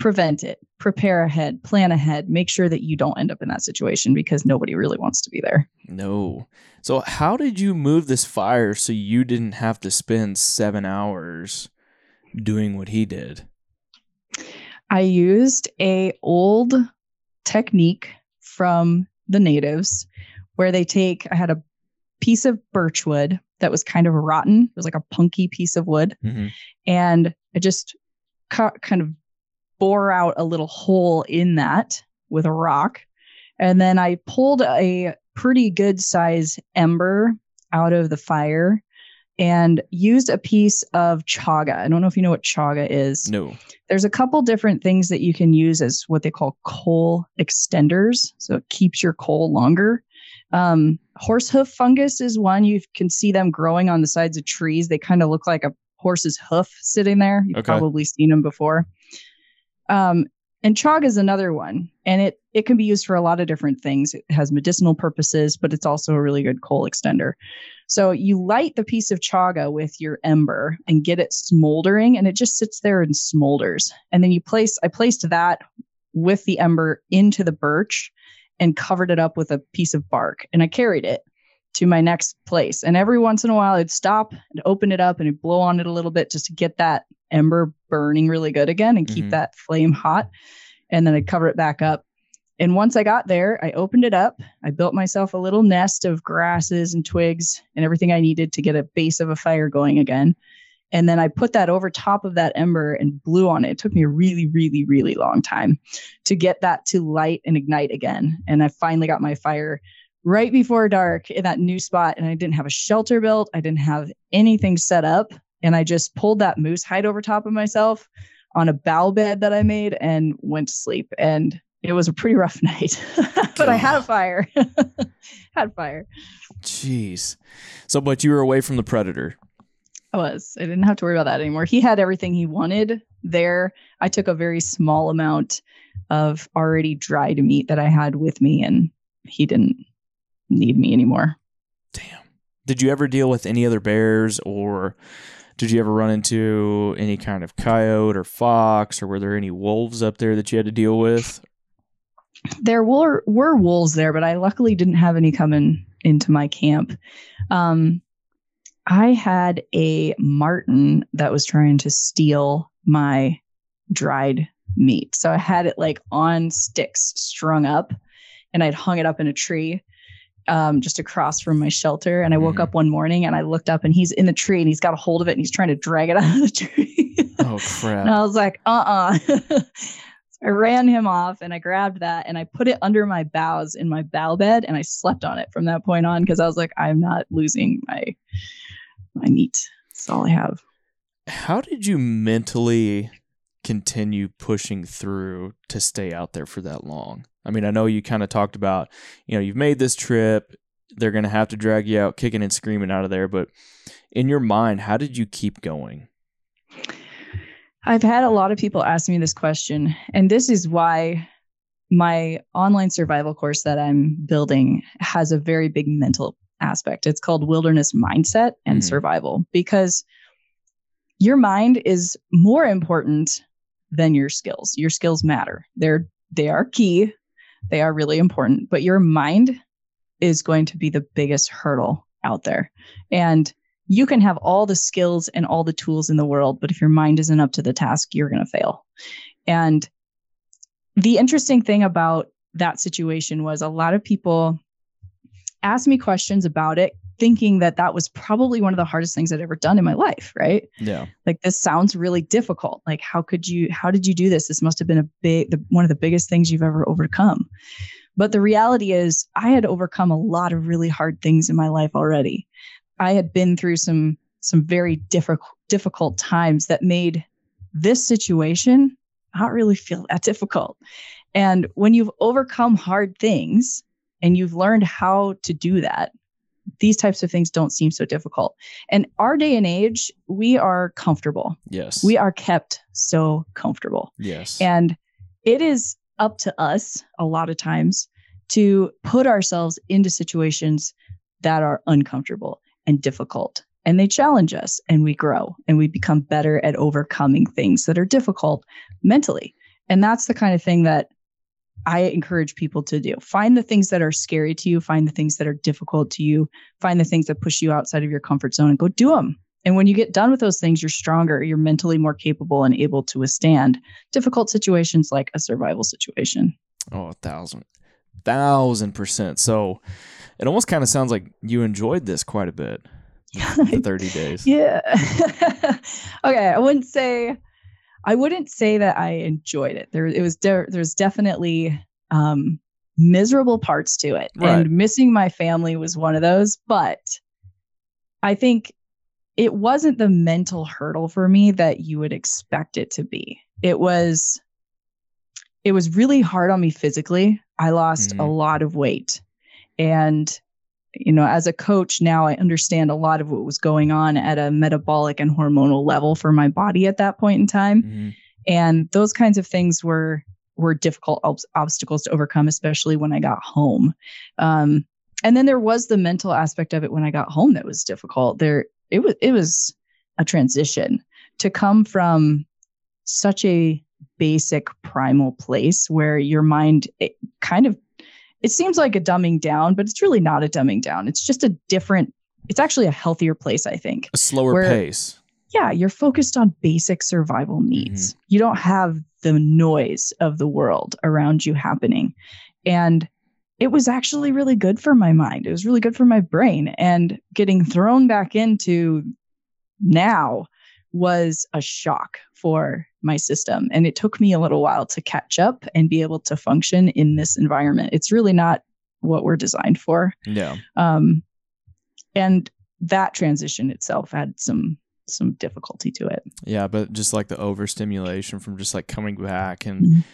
Prevent it, prepare ahead, plan ahead, make sure that you don't end up in that situation because nobody really wants to be there. no. So how did you move this fire so you didn't have to spend seven hours doing what he did? I used a old technique from the natives where they take I had a piece of birch wood that was kind of rotten. It was like a punky piece of wood Mm-hmm. and I just cut, kind of bore out a little hole in that with a rock. And then I pulled a pretty good size ember out of the fire and used a piece of chaga. I don't know if you know what chaga is No. there's a couple different things that you can use as what they call coal extenders. So it keeps your coal longer. Um, horsehoof fungus is one. You can see them growing on the sides of trees. They kind of look like a horse's hoof sitting there. You've Okay. probably seen them before. Um, and chaga is another one, and it it can be used for a lot of different things. It has medicinal purposes, but it's also a really good coal extender. So you light the piece of chaga with your ember and get it smoldering, and it just sits there and smolders. And then you place, I placed that with the ember into the birch and covered it up with a piece of bark, and I carried it to my next place. And every once in a while, I'd stop and open it up and blow on it a little bit just to get that ember burning really good again and keep Mhm. that flame hot. And then I'd cover it back up. And once I got there, I opened it up. I built myself a little nest of grasses and twigs and everything I needed to get a base of a fire going again. And then I put that over top of that ember and blew on it. It took me a really, really, really long time to get that to light and ignite again. And I finally got my fire right before dark in that new spot. And I didn't have a shelter built, I didn't have anything set up. And I just pulled that moose hide over top of myself on a bough bed that I made and went to sleep. And it was a pretty rough night, but I had a fire. had fire. Jeez. So, but you were away from the predator. I was. I didn't have to worry about that anymore. He had everything he wanted there. I took a very small amount of already dried meat that I had with me, and he didn't need me anymore. Damn. Did you ever deal with any other bears or did you ever run into any kind of coyote or fox or were there any wolves up there that you had to deal with? There were were wolves there, but I luckily didn't have any coming into my camp. Um, I had a marten that was trying to steal my dried meat. So I had it like on sticks strung up and I'd hung it up in a tree um, just across from my shelter. And I woke Mhm. up one morning and I looked up and he's in the tree and he's got a hold of it and he's trying to drag it out of the tree. Oh crap. and I was like, uh uh I ran him off and I grabbed that and I put it under my boughs in my bough bed and I slept on it from that point on because I was like, I'm not losing my my meat. That's all I have. How did you mentally continue pushing through to stay out there for that long? I mean, I know you kind of talked about, you know, you've made this trip, they're going to have to drag you out kicking and screaming out of there, but in your mind, how did you keep going? I've had a lot of people ask me this question, and this is why my online survival course that I'm building has a very big mental aspect. It's called Wilderness Mindset and Mhm. Survival because your mind is more important than your skills. Your skills matter. They're they are key. They are really important, but your mind is going to be the biggest hurdle out there. And you can have all the skills and all the tools in the world, but if your mind isn't up to the task, you're going to fail. And the interesting thing about that situation was a lot of people asked me questions about it, thinking that that was probably one of the hardest things I'd ever done in my life, right? Yeah. Like this sounds really difficult. Like how could you how did you do this? This must have been a big the, one of the biggest things you've ever overcome. But the reality is I had overcome a lot of really hard things in my life already. I had been through some some very difficult difficult times that made this situation not really feel that difficult. And when you've overcome hard things and you've learned how to do that, these types of things don't seem so difficult. And our day and age, we are comfortable. Yes. We are kept so comfortable. Yes. And it is up to us a lot of times to put ourselves into situations that are uncomfortable and difficult. And they challenge us and we grow and we become better at overcoming things that are difficult mentally. And that's the kind of thing that I encourage people to do. Find the things that are scary to you, find the things that are difficult to you, find the things that push you outside of your comfort zone and go do them. And when you get done with those things, you're stronger, you're mentally more capable and able to withstand difficult situations like a survival situation. oh, a thousand, thousand percent. So it almost kind of sounds like you enjoyed this quite a bit. The 30 days. Yeah. okay, I wouldn't say I wouldn't say that I enjoyed it. There it was there there's definitely um miserable parts to it. Right. And missing my family was one of those, but I think it wasn't the mental hurdle for me that you would expect it to be. It was it was really hard on me physically. I lost a Mhm. lot of weight. And you know, as a coach now, I understand a lot of what was going on at a metabolic and hormonal level for my body at that point in time. Mhm. And those kinds of things were were difficult ob- obstacles to overcome, especially when I got home. Um, and then there was the mental aspect of it when I got home that was difficult. There, it was it was a transition to come from such a basic primal place where your mind it kind of it seems like a dumbing down, but it's really not a dumbing down. It's just a different, it's actually a healthier place, I think. A slower Where- pace. Yeah, you're focused on basic survival mm-hmm. needs. You don't have the noise of the world around you happening. And it was actually really good for my mind. It was really good for my brain. And getting thrown back into now was a shock for my system. And it took me a little while to catch up and be able to function in this environment. It's really not what we're designed for. Yeah. Um, and that transition itself had some some difficulty to it. Yeah, but just like the overstimulation from just like coming back and Mhm.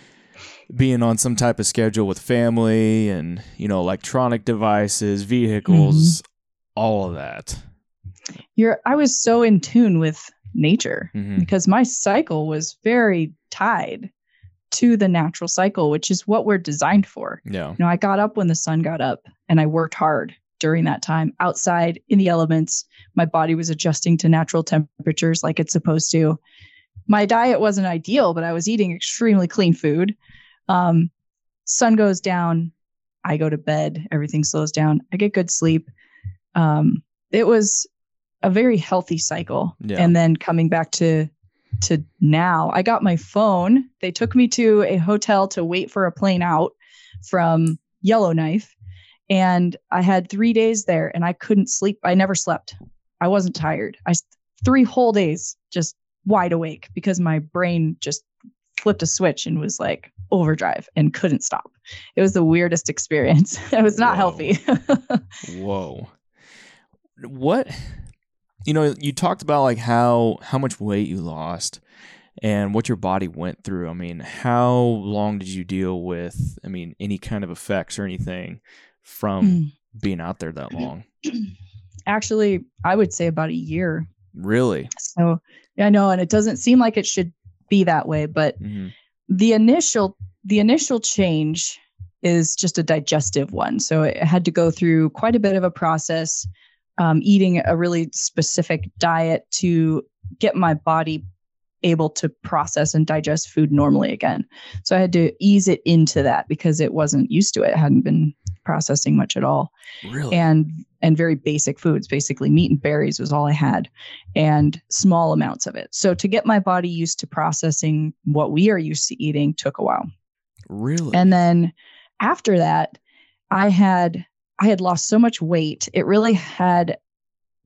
being on some type of schedule with family and, you know, electronic devices, vehicles, all of that. You're I was so in tune with nature Mhm. because my cycle was very tied to the natural cycle, which is what we're designed for. Yeah. You know, I got up when the sun got up and I worked hard during that time outside in the elements. My body was adjusting to natural temperatures like it's supposed to. My diet wasn't ideal, but I was eating extremely clean food. Um, sun goes down, I go to bed, everything slows down, I get good sleep. Um, it was a very healthy cycle. Yeah. And then coming back to to now, I got my phone. They took me to a hotel to wait for a plane out from Yellowknife. And I had three days there and I couldn't sleep. I never slept. I wasn't tired. I three whole days just wide awake because my brain just flipped a switch and was like overdrive and couldn't stop. It was the weirdest experience. it was not Whoa. healthy. Whoa. What you know, you talked about like how how much weight you lost. and what your body went through. I mean, how long did you deal with, I mean, any kind of effects or anything from Mm. being out there that long? Actually, I would say about a year. Really? So I know, and it doesn't seem like it should be that way, but hmm the initial the initial change is just a digestive one. So it had to go through quite a bit of a process, um, eating a really specific diet to get my body able to process and digest food normally again. So I had to ease it into that because it wasn't used to it. it hadn't been processing much at all Really? and and very basic foods basically meat and berries was all i had and small amounts of it so to get my body used to processing what we are used to eating took a while really? and then after that i had i had lost so much weight it really had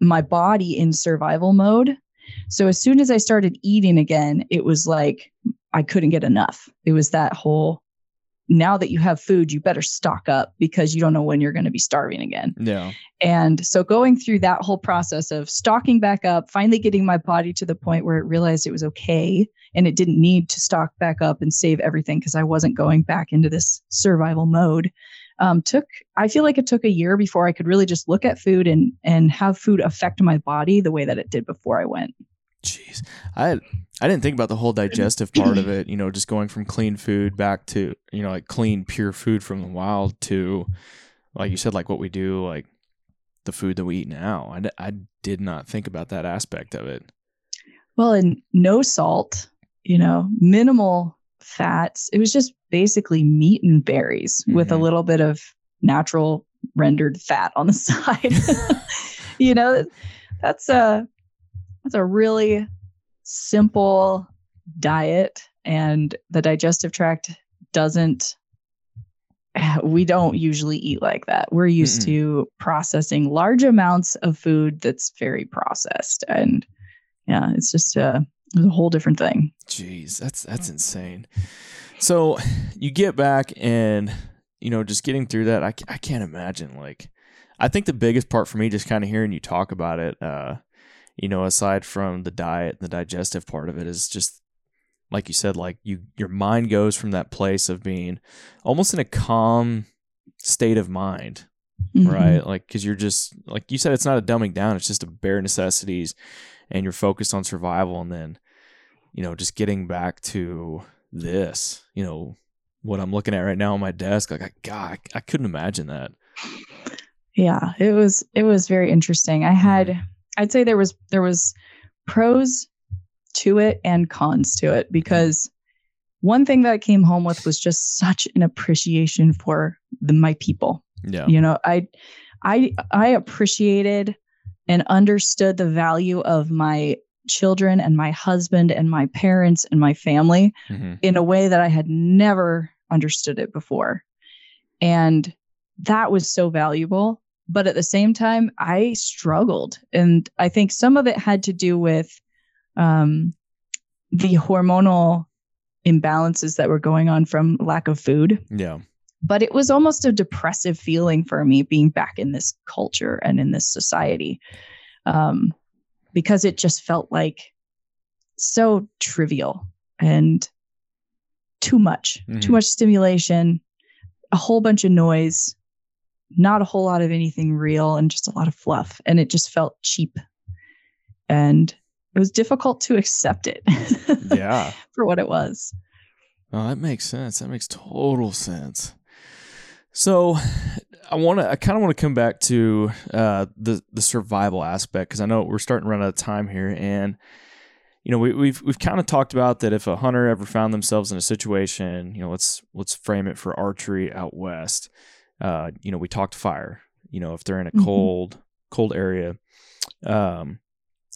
my body in survival mode so as soon as i started eating again it was like i couldn't get enough it was that whole now that you have food you better stock up because you don't know when you're going to be starving again yeah. and so going through that whole process of stocking back up, finally getting my body to the point where it realized it was okay and it didn't need to stock back up and save everything because I wasn't going back into this survival mode. Um, took I feel like it took a year before I could really just look at food and and have food affect my body the way that it did before I went. Jeez, I I didn't think about the whole digestive part of it. You know, just going from clean food back to you know like clean pure food from the wild to like you said like what we do like the food that we eat now. I, d- I did not think about that aspect of it. Well, and no salt, you know, minimal fats. It was just basically meat and berries with a Mhm. little bit of natural rendered fat on the side. you know, that's a that's a really simple diet and the digestive tract doesn't we don't usually eat like that. We're used Mm-mm. to processing large amounts of food that's very processed and yeah, it's just a, it's a whole different thing. Jeez, that's that's insane. So you get back and you know just getting through that, I, I can't imagine. Like, I think the biggest part for me, just kind of hearing you talk about it, uh, you know, aside from the diet, and the digestive part of it, is just like you said, like you your mind goes from that place of being almost in a calm state of mind Mhm. right? Like, because you're just like you said, it's not a dumbing down; it's just a bare necessities, and you're focused on survival, and then you know just getting back to this, you know, what I'm looking at right now on my desk. Like, I, God, I, I couldn't imagine that. Yeah, it was it was very interesting. I had mm-hmm. I'd say there was there was pros to it and cons to it mm-hmm. because one thing that I came home with was just such an appreciation for the my people. Yeah, You know, I I I appreciated and understood the value of my children and my husband and my parents and my family hmm in a way that I had never understood it before. And that was so valuable. But at the same time, I struggled. And I think some of it had to do with um, the hormonal imbalances that were going on from lack of food. yeah, But it was almost a depressive feeling for me being back in this culture and in this society um, because it just felt like so trivial and too much, Mhm. too much stimulation, a whole bunch of noise, not a whole lot of anything real, and just a lot of fluff. And it just felt cheap. And it was difficult to accept it yeah. for what it was. Oh, that makes sense. That makes total sense. So, I want to. I kind of want to come back to uh, the the survival aspect because I know we're starting to run out of time here, and you know we, we've we've kind of talked about that if a hunter ever found themselves in a situation, you know, let's let's frame it for archery out west. Uh, you know, we talked fire. You know, if they're in a Mhm. cold cold area, um,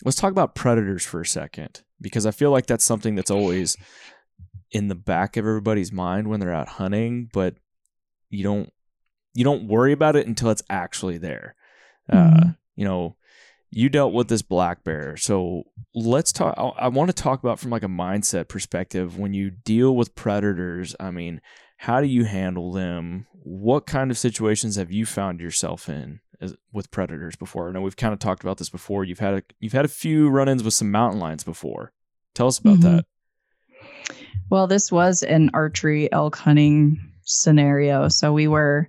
let's talk about predators for a second because I feel like that's something that's always in the back of everybody's mind when they're out hunting, but you don't you don't worry about it until it's actually there. Uh, Mhm. you know, you dealt with this black bear, so let's talk. I, I want to talk about from like a mindset perspective when you deal with predators. I mean, how do you handle them? What kind of situations have you found yourself in as, with predators before? I know we've kind of talked about this before. You've had a you've had a few run-ins with some mountain lions before. Tell us about Mhm. that. Well, this was an archery elk hunting scenario. So we were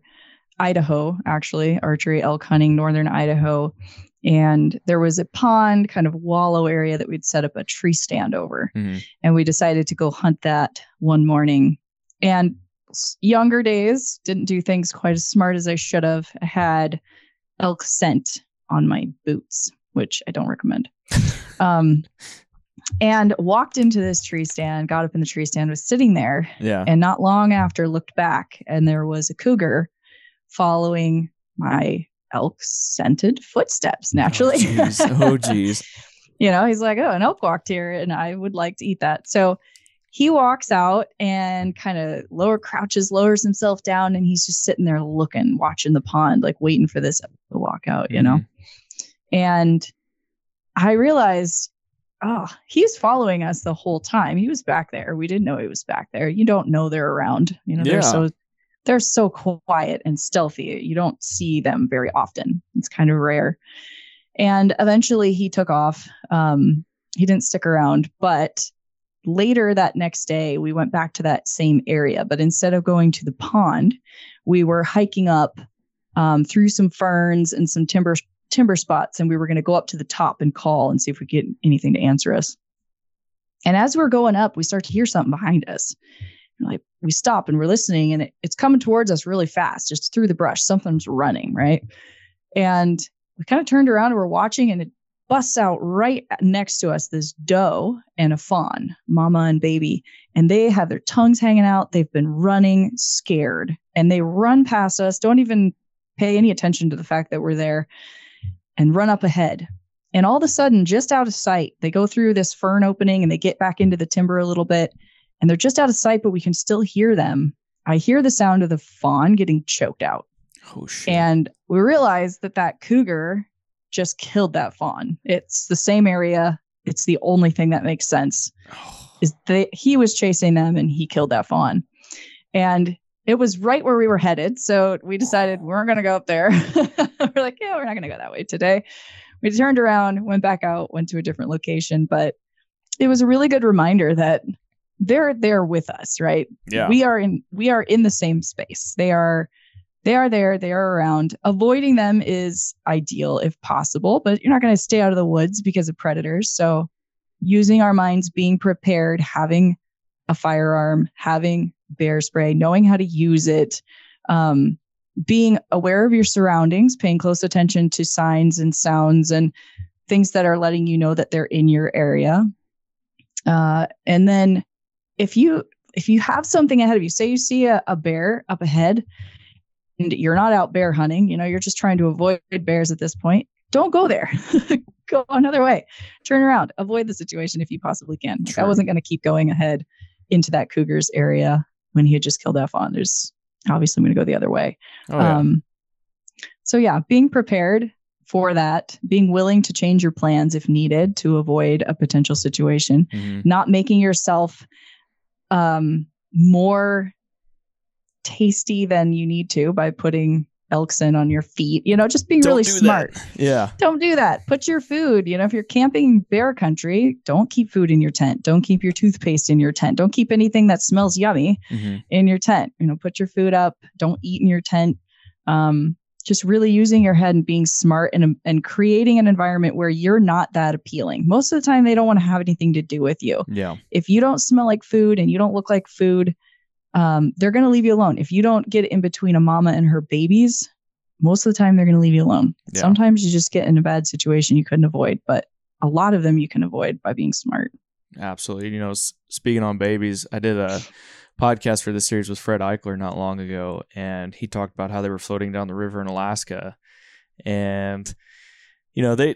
Idaho, actually, archery elk hunting, northern Idaho. And there was a pond, kind of wallow area that we'd set up a tree stand over. Mhm. And we decided to go hunt that one morning. And younger days didn't do things quite as smart as I should have. I had elk scent on my boots, which I don't recommend. um, and walked into this tree stand, got up in the tree stand, was sitting there, Yeah. and not long after looked back, and there was a cougar following my elk scented footsteps oh, naturally. Oh, jeez. Oh, you know, he's like, oh, an elk walked here and I would like to eat that. So he walks out and kind of lower crouches, lowers himself down, and he's just sitting there looking, watching the pond, like waiting for this to walk out, you know? Mm-hmm. And I realized, oh, he's following us the whole time. He was back there. We didn't know he was back there. You don't know they're around. You know, Yeah. they're so they're so quiet and stealthy. You don't see them very often. It's kind of rare. And eventually he took off. Um, he didn't stick around, but later that next day we went back to that same area. But instead of going to the pond, we were hiking up um, through some ferns and some timber timber spots, and we were going to go up to the top and call and see if we get anything to answer us. And as we're going up, we start to hear something behind us. And, like we stop and we're listening, and it, it's coming towards us really fast, just through the brush. Something's running, right? And we kind of turned around and we're watching, and it busts out right next to us this doe and a fawn, mama and baby. And they have their tongues hanging out. They've been running scared, and they run past us, don't even pay any attention to the fact that we're there, and run up ahead. And all of a sudden, just out of sight, they go through this fern opening and they get back into the timber a little bit. And they're just out of sight, but we can still hear them. I hear the sound of the fawn getting choked out. Oh shit. And we realized that that cougar just killed that fawn. It's the same area. It's the only thing that makes sense Oh, is that he was chasing them and he killed that fawn. And it was right where we were headed. So we decided we weren't going to go up there. we're like, yeah, we're not going to go that way today. We turned around, went back out, went to a different location. But it was a really good reminder that they're there with us, right? yeah. we are in we are in the same space they are they are there they are around avoiding them is ideal if possible but you're not going to stay out of the woods because of predators so using our minds being prepared having a firearm having bear spray knowing how to use it um, being aware of your surroundings paying close attention to signs and sounds and things that are letting you know that they're in your area uh, and then if you if you have something ahead of you, say you see a, a bear up ahead and you're not out bear hunting, you know, you're just trying to avoid bears at this point, don't go there. go another way. Turn around. Avoid the situation if you possibly can. Like, I wasn't going to keep going ahead into that cougar's area when he had just killed fawn. There's obviously I'm going to go the other way. oh, yeah. Um, so yeah, being prepared for that, being willing to change your plans if needed to avoid a potential situation Mhm. not making yourself um more tasty than you need to by putting elk scent on your feet. You know just being Don't really do that. smart. Yeah. don't do that. Put your food you know if you're camping bear country don't keep food in your tent. Don't keep your toothpaste in your tent. Don't keep anything that smells yummy Mhm. in your tent. You know put your food up. Don't eat in your tent. Um just really using your head and being smart and and creating an environment where you're not that appealing. Most of the time they don't want to have anything to do with you. Yeah. if you don't smell like food and you don't look like food, um, they're going to leave you alone. If you don't get in between a mama and her babies, most of the time they're going to leave you alone. Yeah. Sometimes you just get in a bad situation you couldn't avoid, but a lot of them you can avoid by being smart. Absolutely. You know, speaking on babies, I did a podcast for this series with Fred Eichler not long ago, and he talked about how they were floating down the river in Alaska, and you know they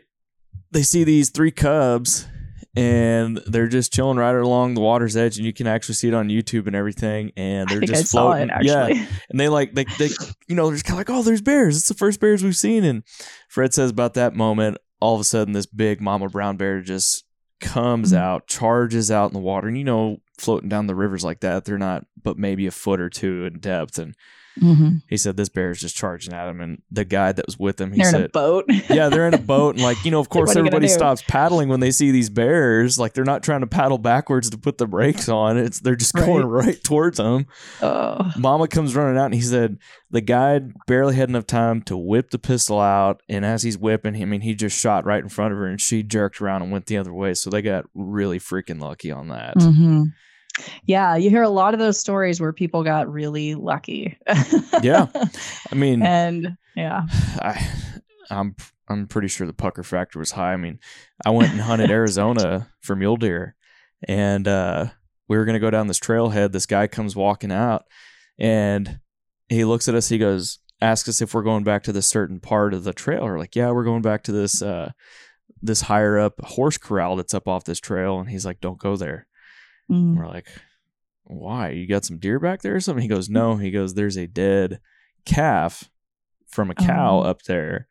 they see these three cubs, and they're just chilling right along the water's edge, and you can actually see it on YouTube and everything, and they're just I floating. it actually. Yeah, and they like they they you know they're just kind of like oh there's bears it's the first bears we've seen and Fred says about that moment all of a sudden this big mama brown bear just comes Mhm. out charges out in the water and you know floating down the rivers like that they're not but maybe a foot or two in depth. And Mm-hmm. he said this bear is just charging at him. And the guy that was with him, he They're in a said, boat. yeah, they're in a boat, and like you know, of course, what are you gonna everybody stops paddling when they see these bears. Like they're not trying to paddle backwards to put the brakes on. It's they're just going right towards them. oh. Mama comes running out, and he said the guy barely had enough time to whip the pistol out, and as he's whipping, I mean, he just shot right in front of her, and she jerked around and went the other way. So they got really freaking lucky on that. hmm Yeah, you hear a lot of those stories where people got really lucky. Yeah. I mean, and yeah, I, I'm I'm pretty sure the pucker factor was high. I mean, I went and hunted Arizona for mule deer, and uh, we were gonna go down this trailhead. This guy comes walking out, and he looks at us. He goes, asks us if we're going back to this certain part of the trail. We're like, yeah, we're going back to this uh, this higher up horse corral that's up off this trail. And he's like, don't go there. Mm. We're like, why? You got some deer back there or something? He goes, no. He goes, there's a dead calf from a cow Oh. up there,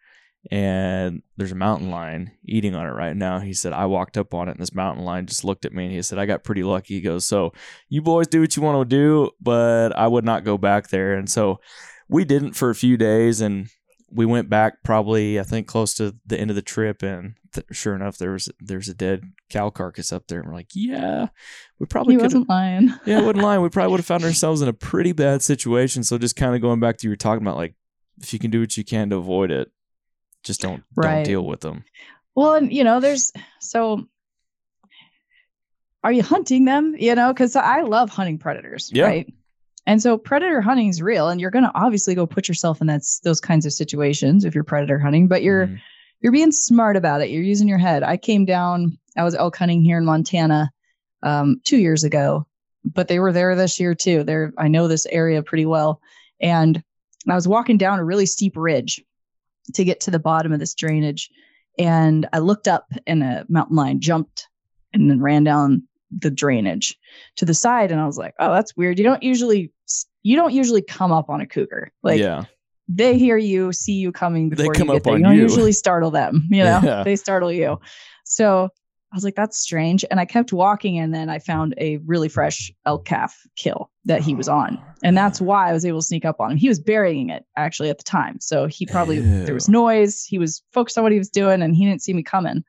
and there's a mountain lion eating on it right now. He said, I walked up on it, and this mountain lion just looked at me, and he said, I got pretty lucky. He goes, so you boys do what you want to do, but I would not go back there. And so we didn't for a few days, and we went back probably I think close to the end of the trip, and th- sure enough, there was there's a dead cow carcass up there, and we're like, yeah, we probably he wasn't lying. Yeah, I wouldn't lie. We probably would have found ourselves in a pretty bad situation. So just kind of going back to you were talking about, like if you can do what you can to avoid it, just don't don't deal with them. Well, and you know, there's so are you hunting them? You know, because I love hunting predators, Yeah. right? And so predator hunting is real, and you're going to obviously go put yourself in that those kinds of situations if you're predator hunting. But you're Mhm. you're being smart about it. You're using your head. I came down. I was elk hunting here in Montana um, two years ago, but they were there this year too. They're I know this area pretty well, and I was walking down a really steep ridge to get to the bottom of this drainage, and I looked up, and a mountain lion jumped and then ran down the drainage to the side, and I was like, "Oh, that's weird. You don't usually." You don't usually come up on a cougar. Like yeah, they hear you, see you coming They before come you get up there. on you don't you. usually startle them, you know. Yeah. They startle you. So I was like, that's strange. And I kept walking and then I found a really fresh elk calf kill that he was on. And oh. that's why I was able to sneak up on him. He was burying it actually at the time. So he probably there was noise. He was focused on what he was doing and he didn't see me coming.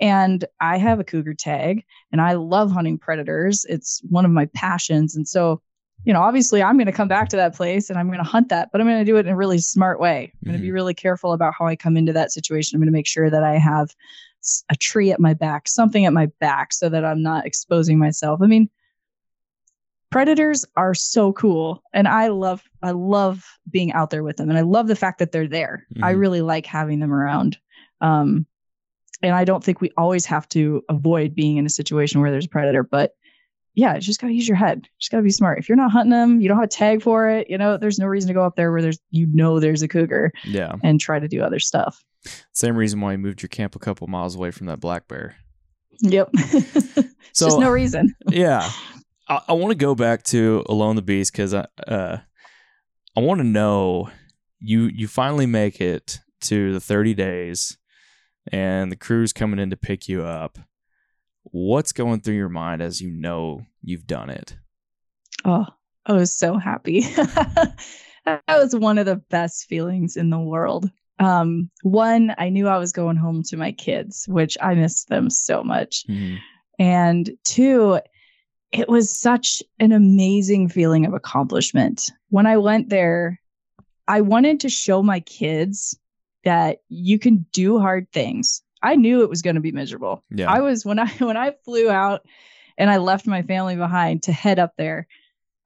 And I have a cougar tag and I love hunting predators. It's one of my passions. And so you know, obviously I'm going to come back to that place and I'm going to hunt that, but I'm going to do it in a really smart way. I'm going to be really careful about how I come into that situation. I'm going to make sure that I have a tree at my back, something at my back so that I'm not exposing myself. I mean, predators are so cool and I love I love being out there with them and I love the fact that they're there. I Mhm. really like having them around. Um and I don't think we always have to avoid being in a situation where there's a predator, but yeah, just gotta use your head. Just gotta be smart. If you're not hunting them, you don't have a tag for it. You know, there's no reason to go up there where there's you know there's a cougar yeah. and try to do other stuff. Same reason why you moved your camp a couple miles away from that black bear. Yep. So just no reason. yeah, I, I want to go back to Alone the Beast because I uh, I want to know you you finally make it to the 30 days and the crew's coming in to pick you up. What's going through your mind as you know you've done it? Oh, I was so happy. that was one of the best feelings in the world. Um, one, I knew I was going home to my kids, which I missed them so much. And two, it was such an amazing feeling of accomplishment. When I went there, I wanted to show my kids that you can do hard things. I knew it was going to be miserable. Yeah. I was when I when I flew out and I left my family behind to head up there,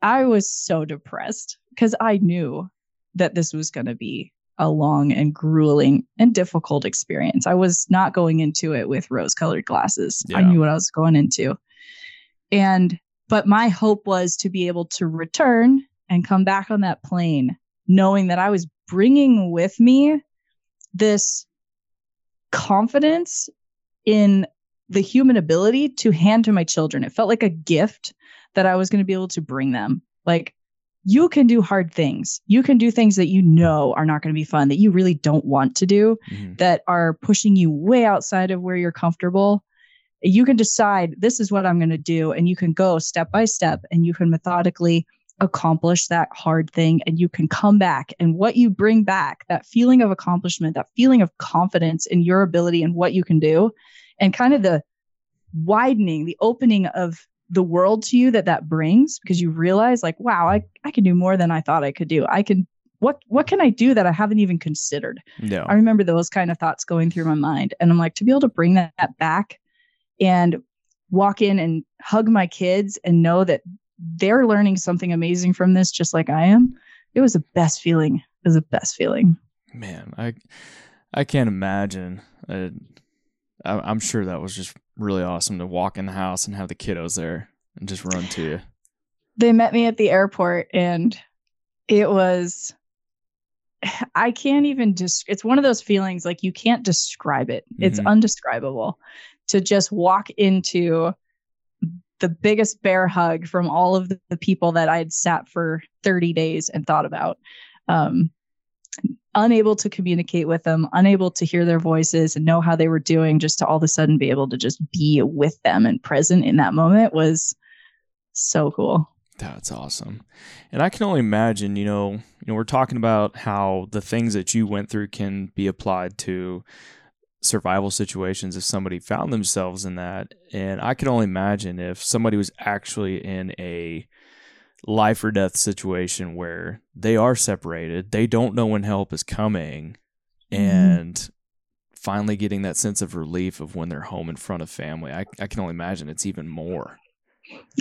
I was so depressed because I knew that this was going to be a long and grueling and difficult experience. I was not going into it with rose colored glasses. I knew what I was going into. And, but my hope was to be able to return and come back on that plane, knowing that I was bringing with me this confidence in the human ability to hand to my children. It felt like a gift that I was going to be able to bring them. Like, you can do hard things. You can do things that you know are not going to be fun, that you really don't want to do, Mhm. that are pushing you way outside of where you're comfortable. you can decide this is what I'm going to do, and you can go step by step and you can methodically accomplish that hard thing and you can come back and what you bring back that feeling of accomplishment that feeling of confidence in your ability and what you can do and kind of the widening the opening of the world to you that that brings because you realize like wow i i can do more than i thought i could do i can what what can i do that i haven't even considered Yeah. i remember those kind of thoughts going through my mind and i'm like to be able to bring that, that back and walk in and hug my kids and know that they're learning something amazing from this just like i am it was the best feeling it was the best feeling Man, I I can't imagine. I, I'm sure that was just really awesome to walk in the house and have the kiddos there and just run to you. they met me at the airport and it was i can't even just it's one of those feelings like you can't describe it it's Mhm. undescribable to just walk into the biggest bear hug from all of the, people that i had sat for 30 days and thought about um unable to communicate with them unable to hear their voices and know how they were doing just to all of a sudden be able to just be with them and present in that moment was so cool That's awesome. And I can only imagine, you know, you know, we're talking about how the things that you went through can be applied to survival situations if somebody found themselves in that. And I can only imagine if somebody was actually in a life or death situation where they are separated, they don't know when help is coming, mm-hmm. and finally getting that sense of relief of when they're home in front of family. I, I can only imagine it's even more.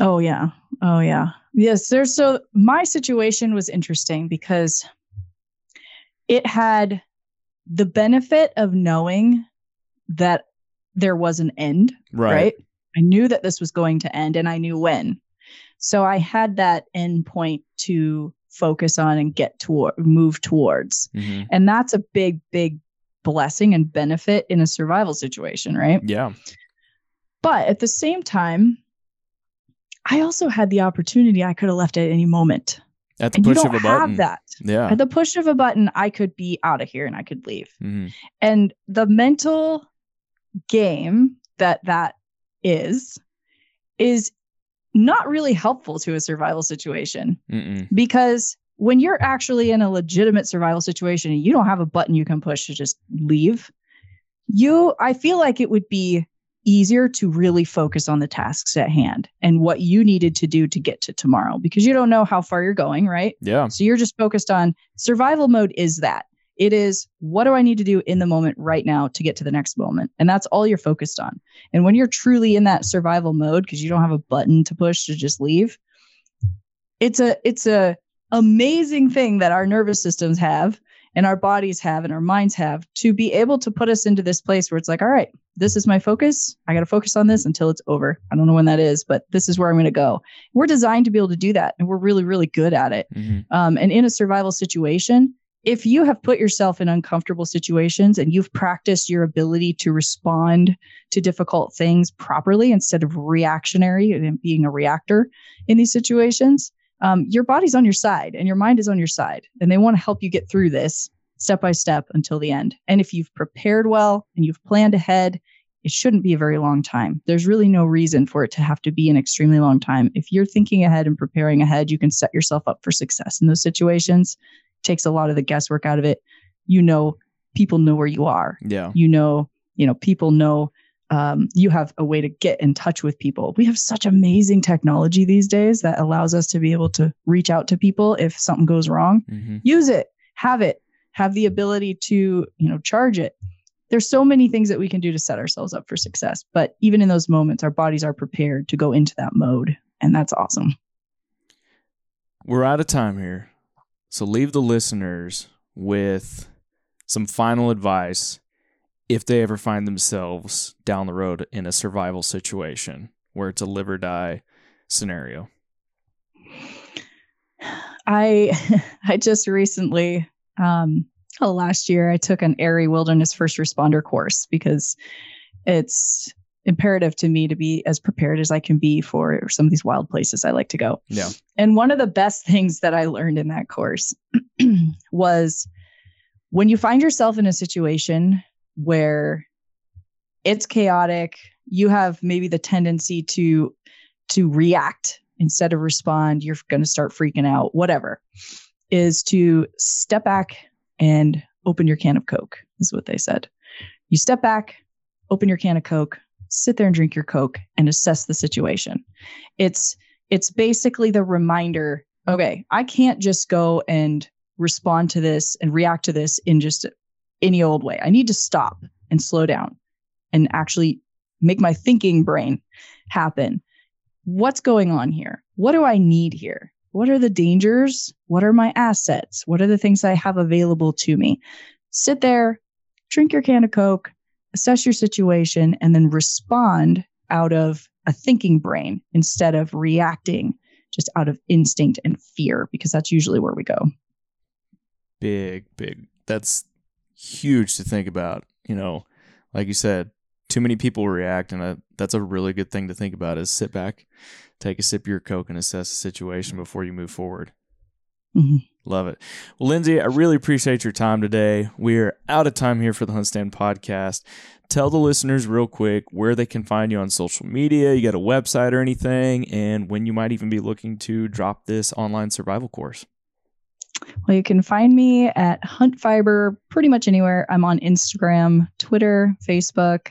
Oh yeah. Oh yeah. Yes, there's so my situation was interesting because it had the benefit of knowing that there was an end, right? right? I knew that this was going to end and I knew when. So I had that end point to focus on and get toward move towards. hmm And that's a big big blessing and benefit in a survival situation, right? Yeah. But at the same time, I also had the opportunity I could have left at any moment. At the And push of a button. that. Yeah. At the push of a button, I could be out of here and I could leave. hmm And the mental game that that is, is not really helpful to a survival situation Mm-mm. because when you're actually in a legitimate survival situation and you don't have a button you can push to just leave, you, I feel like it would be easier to really focus on the tasks at hand and what you needed to do to get to tomorrow because you don't know how far you're going, right? Yeah. So you're just focused on survival mode is that. It is what do I need to do in the moment right now to get to the next moment? And that's all you're focused on. And when you're truly in that survival mode because you don't have a button to push to just leave, it's a it's a amazing thing that our nervous systems have and our bodies have and our minds have to be able to put us into this place where it's like, all right, this is my focus. I got to focus on this until it's over. I don't know when that is, but this is where I'm going to go. We're designed to be able to do that, and we're really, really good at it. hmm Um, and in a survival situation, if you have put yourself in uncomfortable situations and you've practiced your ability to respond to difficult things properly instead of reactionary and being a reactor in these situations, um, your body's on your side and your mind is on your side. And they want to help you get through this step by step until the end. And if you've prepared well and you've planned ahead, it shouldn't be a very long time. There's really no reason for it to have to be an extremely long time. If you're thinking ahead and preparing ahead, you can set yourself up for success in those situations. takes a lot of the guesswork out of it. You know, people know where you are. Yeah. You know, you know, people know um, you have a way to get in touch with people. We have such amazing technology these days that allows us to be able to reach out to people if something goes wrong. Hmm use it. Have it. Have the ability to you know charge it. There's so many things that we can do to set ourselves up for success but even in those moments our bodies are prepared to go into that mode and that's awesome. We're out of time here. So leave the listeners with some final advice if they ever find themselves down the road in a survival situation where it's a live or die scenario. i i just recently um oh, last year i took an airy wilderness first responder course because it's imperative to me to be as prepared as i can be for some of these wild places i like to go Yeah. And one of the best things that I learned in that course was when you find yourself in a situation where it's chaotic, you have maybe the tendency to to react instead of respond. You're going to start freaking out whatever is to step back and open your can of coke is what they said. You step back open your can of coke sit there and drink your coke and assess the situation. It's it's basically the reminder okay i can't just go and respond to this and react to this in just any old way i need to stop and slow down and actually make my thinking brain happen what's going on here? What do I need here? What are the dangers? What are my assets? What are the things I have available to me? Sit there, drink your can of Coke, assess your situation, and then respond out of a thinking brain instead of reacting just out of instinct and fear, because that's usually where we go. Big, big. That's huge to think about. You know, like you said, too many people react, and a, that's a really good thing to think about. Is sit back, take a sip of your coke, and assess the situation before you move forward. Mm-hmm. Love it. Well, Lindsay, I really appreciate your time today. We're out of time here for the HuntStand podcast. Tell the listeners real quick where they can find you on social media. You got a website or anything, and when you might even be looking to drop this online survival course. Well, you can find me at Hunt Fiber pretty much anywhere. I'm on Instagram, Twitter, Facebook,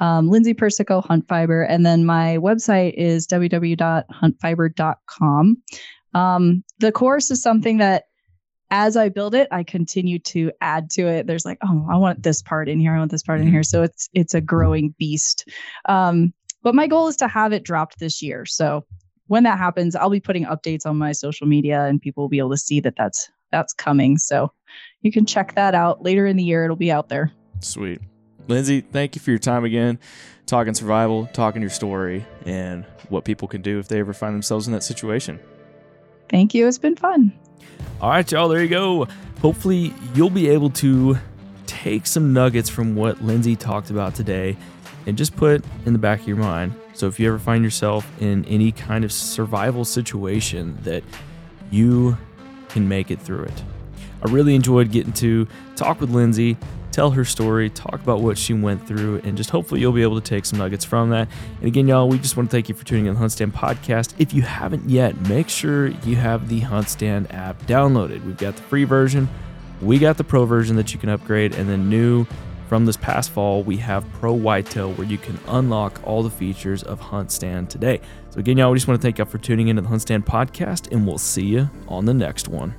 um, Lindsay Persico, Hunt Fiber. And then my website is www.huntfiber.com. Um, the course is something that as I build it, I continue to add to it. There's like, oh, I want this part in here. I want this part in here. So it's it's a growing beast. Um, but my goal is to have it dropped this year. So when that happens, I'll be putting updates on my social media and people will be able to see that that's that's coming. So you can check that out later in the year. It'll be out there. Sweet. Lindsay, thank you for your time again, talking survival, talking your story, and what people can do if they ever find themselves in that situation. Thank you. It's been fun. All right, y'all, there you go. Hopefully, you'll be able to take some nuggets from what Lindsay talked about today and just put in the back of your mind so if you ever find yourself in any kind of survival situation, that you can make it through it. I really enjoyed getting to talk with Lindsay, tell her story, talk about what she went through, and just hopefully you'll be able to take some nuggets from that. And again, y'all, we just want to thank you for tuning in the HuntStand podcast. If you haven't yet, make sure you have the HuntStand app downloaded. We've got the free version, we got the pro version that you can upgrade, and then new from this past fall, we have Pro Whitetail where you can unlock all the features of HuntStand today. So, again, y'all, we just want to thank you for tuning into the HuntStand podcast, and we'll see you on the next one.